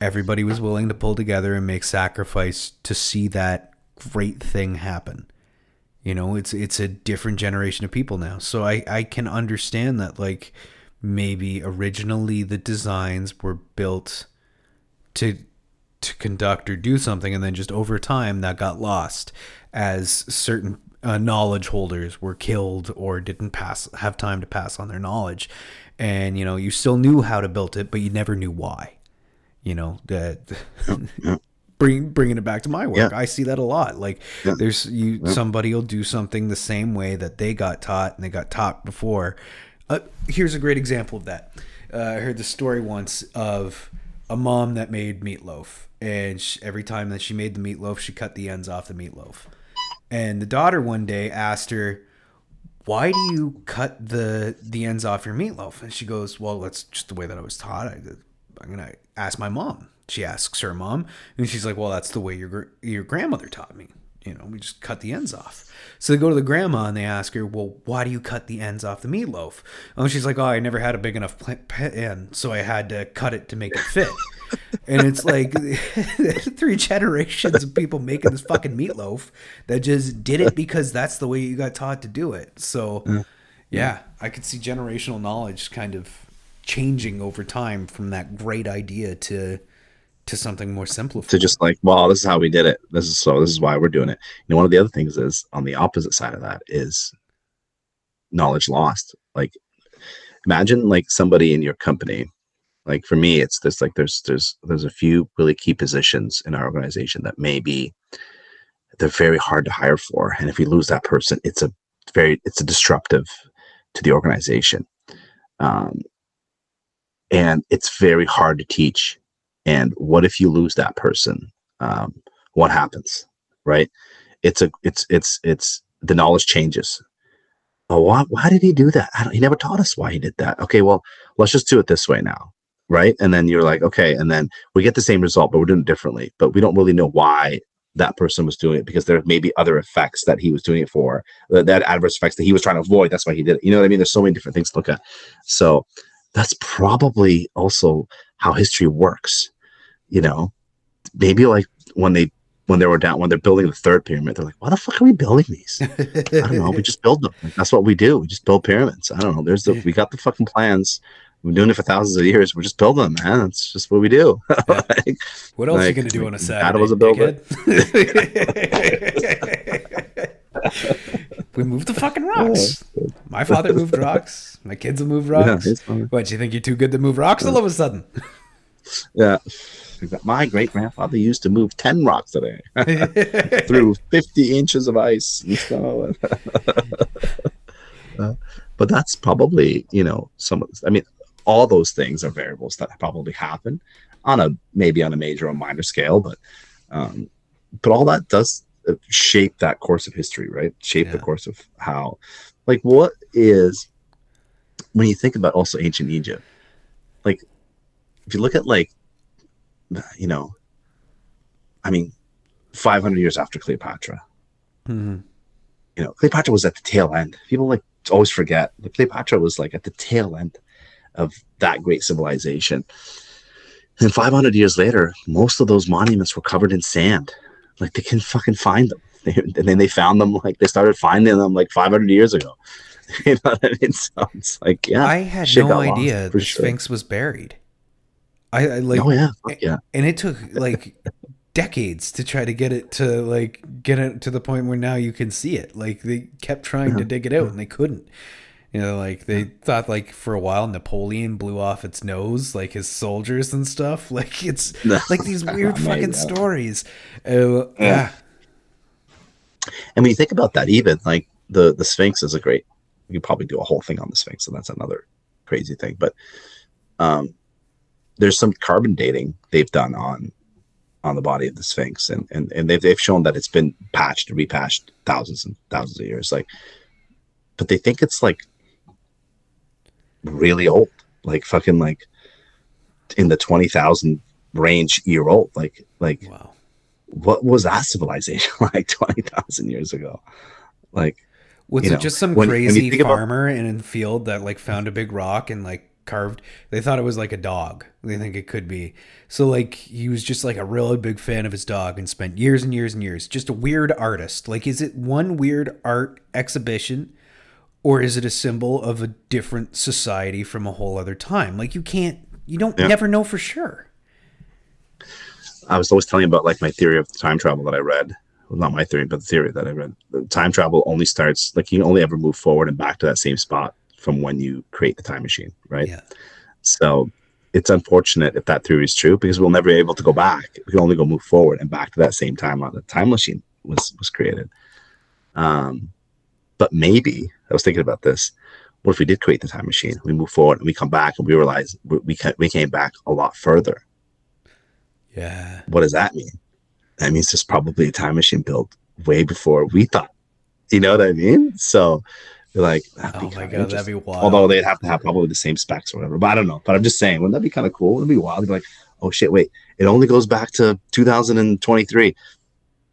A: Everybody was willing to pull together and make sacrifice to see that great thing happen. You know, it's it's a different generation of people now. So I, I can understand that like maybe originally the designs were built to to conduct or do something and then just over time that got lost as certain uh, knowledge holders were killed or didn't pass have time to pass on their knowledge and you know you still knew how to build it, but you never knew why. You know that. [laughs] bring bringing it back to my work yeah. i see that a lot like yeah. there's you yeah. somebody will do something the same way that they got taught and they got taught before uh, here's a great example of that uh, i heard the story once of a mom that made meatloaf and she, every time that she made the meatloaf she cut the ends off the meatloaf and the daughter one day asked her why do you cut the the ends off your meatloaf? And she goes, well, that's just the way that I was taught. I, I'm gonna ask my mom. She asks her mom, and she's like, well, that's the way your your grandmother taught me. You know, we just cut the ends off. So they go to the grandma and they ask her, well, why do you cut the ends off the meatloaf? And she's like, oh, I never had a big enough pan, so I had to cut it to make it fit. [laughs] and it's like [laughs] three generations of people making this fucking meatloaf that just did it because that's the way you got taught to do it. So, yeah, yeah I could see generational knowledge kind of changing over time from that great idea to to something more simple.
B: To just like, well, this is how we did it. This is so. This is why we're doing it. You know, one of the other things is on the opposite side of that is knowledge lost. Like, imagine like somebody in your company. Like for me, it's this like there's there's there's a few really key positions in our organization that maybe they're very hard to hire for, and if we lose that person, it's a very it's a disruptive to the organization. Um, and it's very hard to teach. And what if you lose that person? Um, what happens right? It's a it's it's it's the knowledge changes. Oh why, why did he do that? He never taught us why he did that. Okay well let's just do it this way now right and then you're like okay and then we get the same result but we're doing it differently but we don't really know why that person was doing it because there may be other effects that he was doing it for that adverse effects that he was trying to avoid that's why he did it you know what i mean there's so many different things to look at so that's probably also how history works. You know, maybe like when they when they were down when they're building the third pyramid, they're like, "Why the fuck are we building these?" [laughs] I don't know. We just build them. That's what we do. We just build pyramids. I don't know. There's the we got the fucking plans. We've been doing it for thousands of years. We're just building them, man. That's just what we do. [laughs]
A: Yeah. like, what else like, are you gonna do on a Saturday?
B: Dad was a builder. [laughs]
A: we moved the fucking rocks. My father moved rocks. My kids will move rocks. Yeah, what, you think you're too good to move rocks all of a sudden? [laughs]
B: Yeah. My great grandfather used to move 10 rocks a day through 50 inches of ice and snow. uh, but that's probably, you know, some of, I mean, all those things are variables that probably happen on a maybe on a major or minor scale, but um, but all that does shape that course of history, right? Shape yeah. the course of how, like, what is when you think about also ancient Egypt, like, if you look at like, you know, I mean, 500 years after Cleopatra, mm-hmm. you know, Cleopatra was at the tail end. People like always forget that Cleopatra was like at the tail end of that great civilization. And 500 years later, most of those monuments were covered in sand like they can fucking find them. [laughs] and then they found them like they started finding them like 500 years ago. [laughs] you know what I mean? [laughs] So it's like, yeah.
A: I had no idea the sure. Sphinx was buried. I, I like,
B: oh yeah, yeah.
A: And it took like decades to try to get it to like get it to the point where now you can see it. Like they kept trying yeah. to dig it out and they couldn't. You know, like they thought like for a while Napoleon blew off its nose, like his soldiers and stuff. [laughs] Like it's [laughs] like these [laughs] weird fucking stories. Uh, yeah.
B: And when you think about that, even like the the Sphinx is a great. You could probably do a whole thing on the Sphinx, and that's another crazy thing. But um, there's some carbon dating they've done on on the body of the Sphinx, and and and they've they've shown that it's been patched and repatched thousands and thousands of years. Like, but they think it's like really old, like fucking like in the twenty thousand range year old. Like like wow. what was that civilization [laughs] like twenty thousand years ago? Like
A: was it know, just some when, crazy when farmer about, in a field that like found a big rock and like carved they thought it was like a dog they think it could be so like he was just like a really big fan of his dog and spent years and years and years just a weird artist like is it one weird art exhibition or is it a symbol of a different society from a whole other time? Like you can't you don't yeah. never know for sure.
B: I was always telling you about like my theory of time travel that i read. Well, not my theory but the theory that i read. Time travel only starts like you can only ever move forward and back to that same spot from when you create the time machine right? Yeah. So it's unfortunate if that theory is true because we'll never be able to go back. We can only go move forward and back to that same time on the time machine was was created. Um but maybe I was thinking about this. What if we did create the time machine? We move forward and we come back and we realize we we, came back a lot further.
A: Yeah.
B: What does that mean? That means there's probably a time machine built way before we thought. You know what I mean? So like,
A: oh my god, that'd be wild.
B: Although they'd have to have probably the same specs or whatever. But I don't know. But I'm just saying, wouldn't that be kind of cool? It'd be wild. It'd be like, oh shit, wait, it only goes back to 2023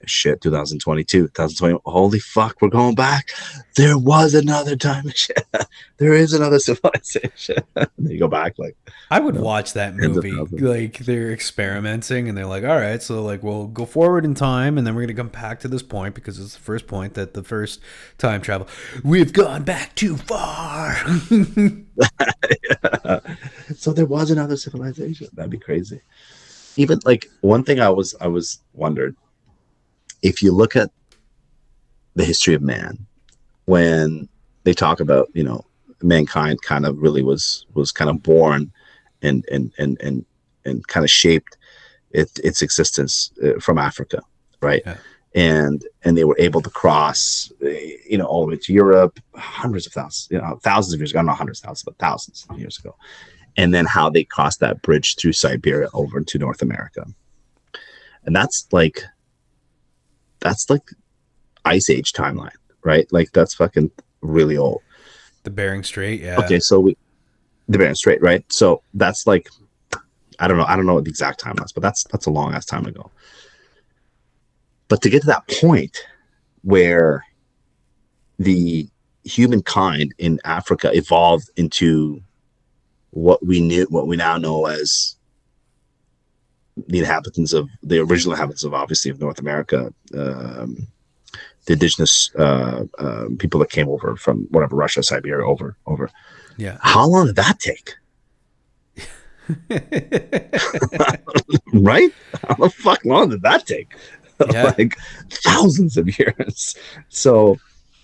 B: shit 2022 2020 holy fuck we're going back there was another time [laughs] there is another civilization [laughs] you go back like
A: I would watch that movie. Like they're experimenting and they're like, all right, so like we'll go forward in time and then we're gonna come back to this point because it's the first point that the first time travel. We've gone back too far. [laughs]
B: so there was another civilization that'd be crazy even like one thing i was i was wondered if you look at the history of man when they talk about you know mankind kind of really was was kind of born and and and and, and kind of shaped it, its existence uh, from africa right?
A: Yeah.
B: and and they were able to cross uh, you know all the way to europe hundreds of thousands you know thousands of years ago not hundreds of thousands but thousands of years ago. And then how they crossed that bridge through siberia over to north america. And that's like that's like ice age timeline right? Like that's fucking really old.
A: The Bering Strait, yeah.
B: okay so we the Bering Strait, right? So that's like i don't know i don't know what the exact time was but that's that's a long ass time ago. But to get to that point where the humankind in africa evolved into what we knew what we now know as the inhabitants of the original inhabitants of obviously of north america um, the indigenous uh, uh, people that came over from whatever russia siberia over over.
A: Yeah.
B: how long did that take? [laughs] [laughs] Right? How the fuck long did that take? [laughs]
A: Yeah.
B: like thousands of years. So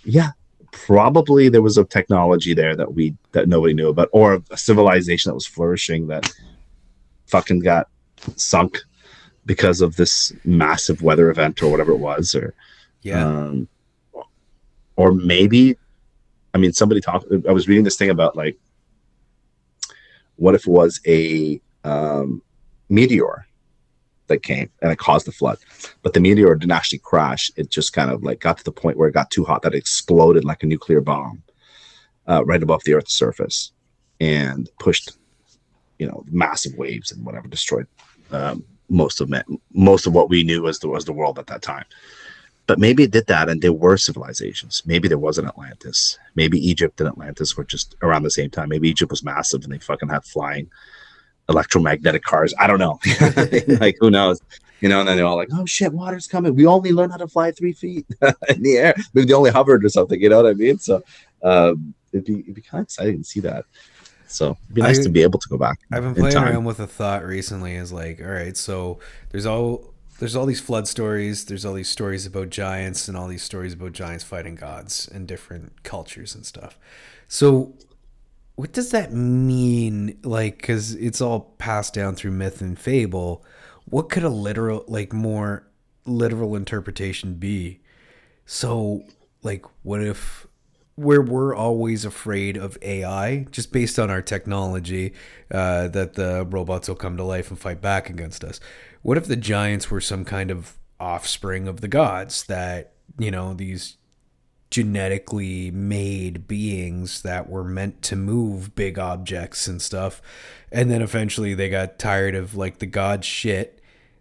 B: yeah probably there was a technology there that we that nobody knew about or a civilization that was flourishing that fucking got sunk because of this massive weather event or whatever it was or
A: yeah.
B: um, or maybe i mean somebody talked i was reading this thing about like what if it was a um, meteor that came and it caused the flood but the meteor didn't actually crash it just kind of like got to the point where it got too hot that it exploded like a nuclear bomb uh, right above the earth's surface and pushed you know massive waves and whatever destroyed um, most of most of what we knew as the was the world at that time. But maybe it did that and there were civilizations. Maybe there was an atlantis. Maybe egypt and atlantis were just around the same time. Maybe egypt was massive and they fucking had flying electromagnetic cars. I don't know. [laughs] Like who knows? You know and then they're all like oh shit water's coming. We only learned how to fly three feet [laughs] in the air. Maybe they only hovered or something you know what i mean? So um it'd be it'd be kind of exciting to see that so it'd be nice
A: I-
B: to be able to go back
A: I've been playing around with a thought recently. Is like, all right, so there's all there's all these flood stories. There's all these stories about giants and all these stories about giants fighting gods in different cultures and stuff. So, what does that mean? Like, because it's all passed down through myth and fable. What could a literal, like, more literal interpretation be? So, like, what if where we're always afraid of AI, just based on our technology, uh, that the robots will come to life and fight back against us? What if the giants were some kind of offspring of the gods that, you know, these genetically made beings that were meant to move big objects and stuff. And then eventually they got tired of like the god shit.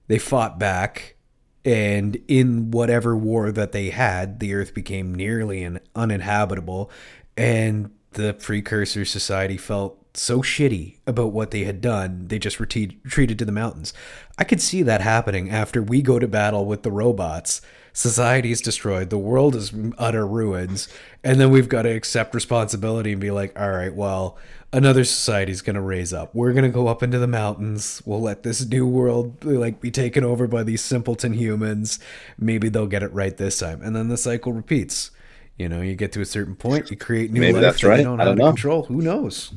A: They fought back and in whatever war that they had, the earth became nearly un- uninhabitable and the precursor society felt so shitty about what they had done, they just retreated to the mountains. I could see that happening after we go to battle with the robots. Society is destroyed, the world is utter ruins, and then we've got to accept responsibility and be like, all right, well, another society is going to raise up. We're going to go up into the mountains. We'll let this new world like be taken over by these simpleton humans. Maybe they'll get it right this time, and then the cycle repeats. You know, you get to a certain point, you create new
B: Maybe
A: life
B: that's right.
A: you don't
B: I don't know.
A: control. Who knows?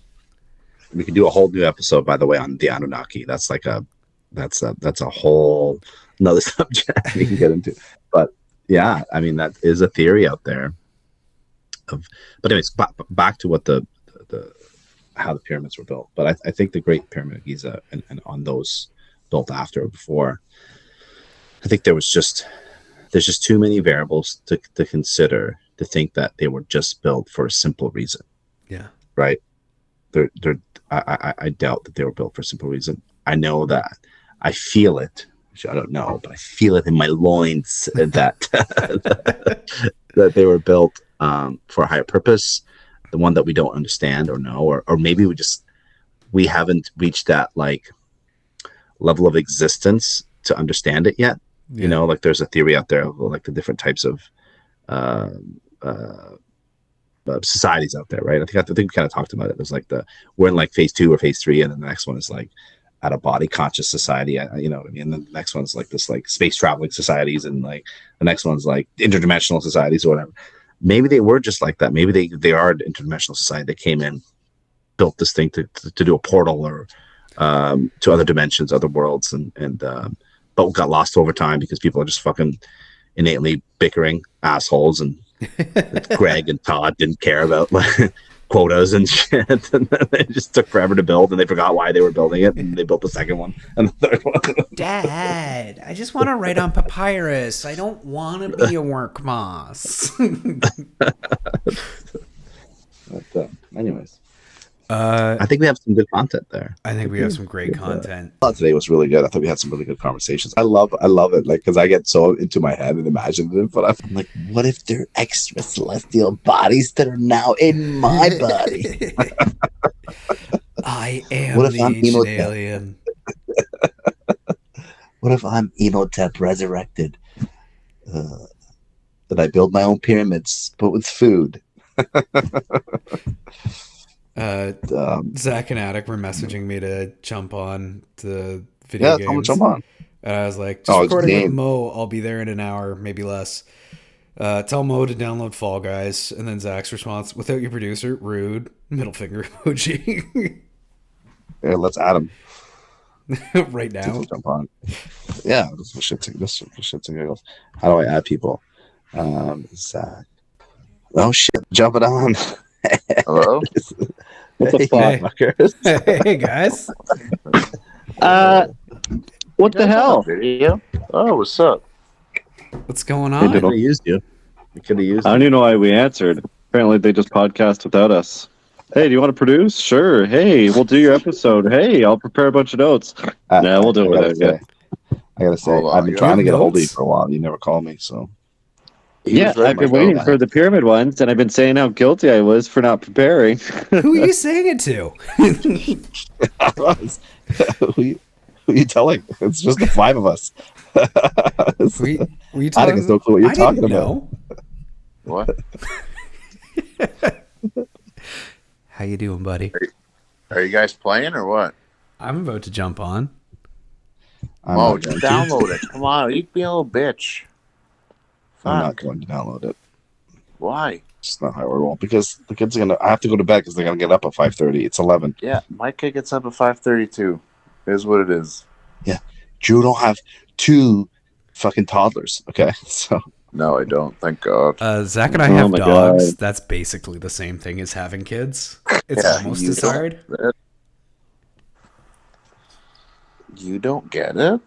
B: we could do a whole new episode by the way on the anunnaki that's like a that's a that's a whole another [laughs] subject we can get into but yeah i mean that is a theory out there of but anyways back, back to what the, the how the pyramids were built but i, I think the great pyramid of giza and, and on those built after or before i think there was just there's just too many variables to, to consider to think that they were just built for a simple reason
A: Yeah.
B: right? They're, they're, I, I, I doubt that they were built for a simple reason. I know that I feel it I don't know, but I feel it in my loins that [laughs] that they were built um, for a higher purpose, the one that we don't understand or know, or or maybe we just we haven't reached that like level of existence to understand it yet. You know, like there's a theory out there of like the different types of uh, uh, uh, societies out there, right? I think I think we kind of talked about it. There's like the we're in like phase two or phase three, and then the next one is like out of body conscious society. uh, You know what I mean? And then the next one's like this like space traveling societies, and like the next one's like interdimensional societies or whatever. Maybe they were just like that. Maybe they they are an interdimensional society. They came in, built this thing to to, to do a portal or um, to other dimensions, other worlds, and and um, but got lost over time because people are just fucking innately bickering assholes and [laughs] Greg and Todd didn't care about quotas and [laughs] shit, and then they just took forever to build, and they forgot why they were building it, and they built the second one [laughs] and the third one.
A: Dad, I just want to write on papyrus. I don't want to be a work moss. [laughs]
B: but, uh, anyways,
A: uh,
B: I think we have some good content there.
A: I think we have some great content.
B: I thought today was really good. I thought we had some really good conversations. I love, I love it, like because I get so into my head and imaginative. But I'm like, what if they're extra celestial bodies that are now in my body? [laughs]
A: I am
B: What if
A: the
B: I'm
A: ancient alien. [laughs]
B: what if I'm Imhotep resurrected? Uh, that I build my own pyramids, but with food. [laughs]
A: Uh,
B: Um,
A: Zach and Attic were messaging me to jump on the video
B: yeah,
A: games.
B: Jump on.
A: And I was like, just
B: Oh,
A: recording with. Moe. I'll be there in an hour, maybe less. Uh, tell Moe to download Fall Guys. And then Zach's response, without your producer, rude. Middle finger [laughs] emoji.
B: Yeah, let's add them. [laughs]
A: right now.
B: Jump on. Yeah, this shits and this for shits giggles. How do I add people? Um, Zach. Oh shit! Jump it on. [laughs]
C: Hello? [laughs]
D: What the
B: Hey,
D: fuck?
B: fuckers. [laughs]
A: hey, guys.
D: Uh, what the hell?
C: Video? Oh, what's up?
A: What's going on?
B: We could have used you. We could have used.
D: I don't even know why we answered. Apparently, they just podcast without us. Hey, do you want to produce? Sure. Hey, we'll do your episode. Hey, I'll prepare a bunch of notes.
B: Uh,
D: Nah, we'll do it
B: I gotta
D: without you.
B: say, I gotta say I've been trying to
A: have
B: get a hold of you for a while. You never call me, so.
C: He
D: Yeah, I've been waiting for the pyramid ones, and I've been saying how guilty I was for not preparing. [laughs]
A: Who are you saying it to? [laughs]
B: who, you, who you telling? It's just the five of us. [laughs]
A: Were you, were you
B: I
A: talking?
B: think it's no clue what you're
A: I
B: talking
A: didn't
B: about.
A: know.
C: What?
A: How you doing, buddy?
C: Are you guys playing or what?
A: I'm about to jump on.
B: I'm
C: oh, just download it. Come on, you be a little bitch.
B: I'm not going to download it.
C: Why?
B: It's not how I roll because the kids are gonna. I have to go to bed because they're gonna get up at five thirty. It's eleven.
C: Yeah, my kid gets up at five thirty-two. Is what it is.
B: Yeah, Drew don't have two fucking toddlers. Okay, [laughs] so
C: No, I don't. Thank God.
A: Uh, Zach and I
D: Oh
A: have
D: my
A: dogs.
D: God.
A: That's basically the same thing as having kids. [laughs] It's
C: Yeah,
A: almost
C: you
A: as hard.
C: You don't get it?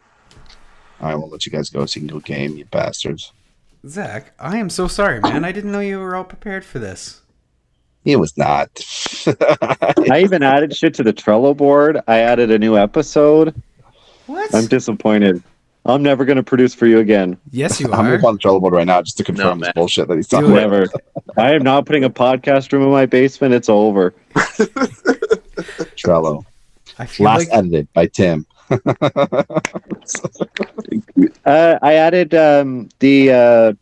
B: I won't let you guys go so you can go game, you bastards.
A: Zach, I am so sorry, man. I didn't know you were all prepared for this.
B: It was not. [laughs]
D: I even added shit to the Trello board. I added a new episode.
A: What?
D: I'm disappointed. I'm never going to produce for you again.
A: yes, you are. [laughs]
B: I'm
A: are.
B: up on the Trello board right now just to confirm
C: No,
B: this bullshit that he's talking
A: it.
B: about.
D: Never. I am not putting a podcast room in my basement. It's over. [laughs]
B: Trello.
A: I feel
B: Last
A: like
B: edited by Tim.
D: Uh, I added um, the uh,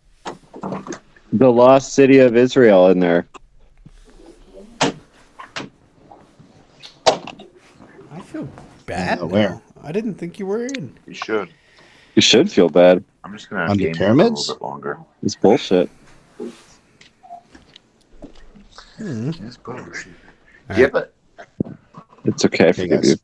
D: the lost city of Israel in there.
A: I feel bad.
B: Yeah, where?
A: I didn't think you were in.
C: You should.
D: You should feel bad.
C: I'm just gonna have
B: Under
C: game for a little bit longer.
D: It's bullshit.
A: Hmm.
C: It's bullshit.
A: All
C: Yeah, but
D: It's okay. I
B: Hey,
D: forgive
B: guys.
D: you.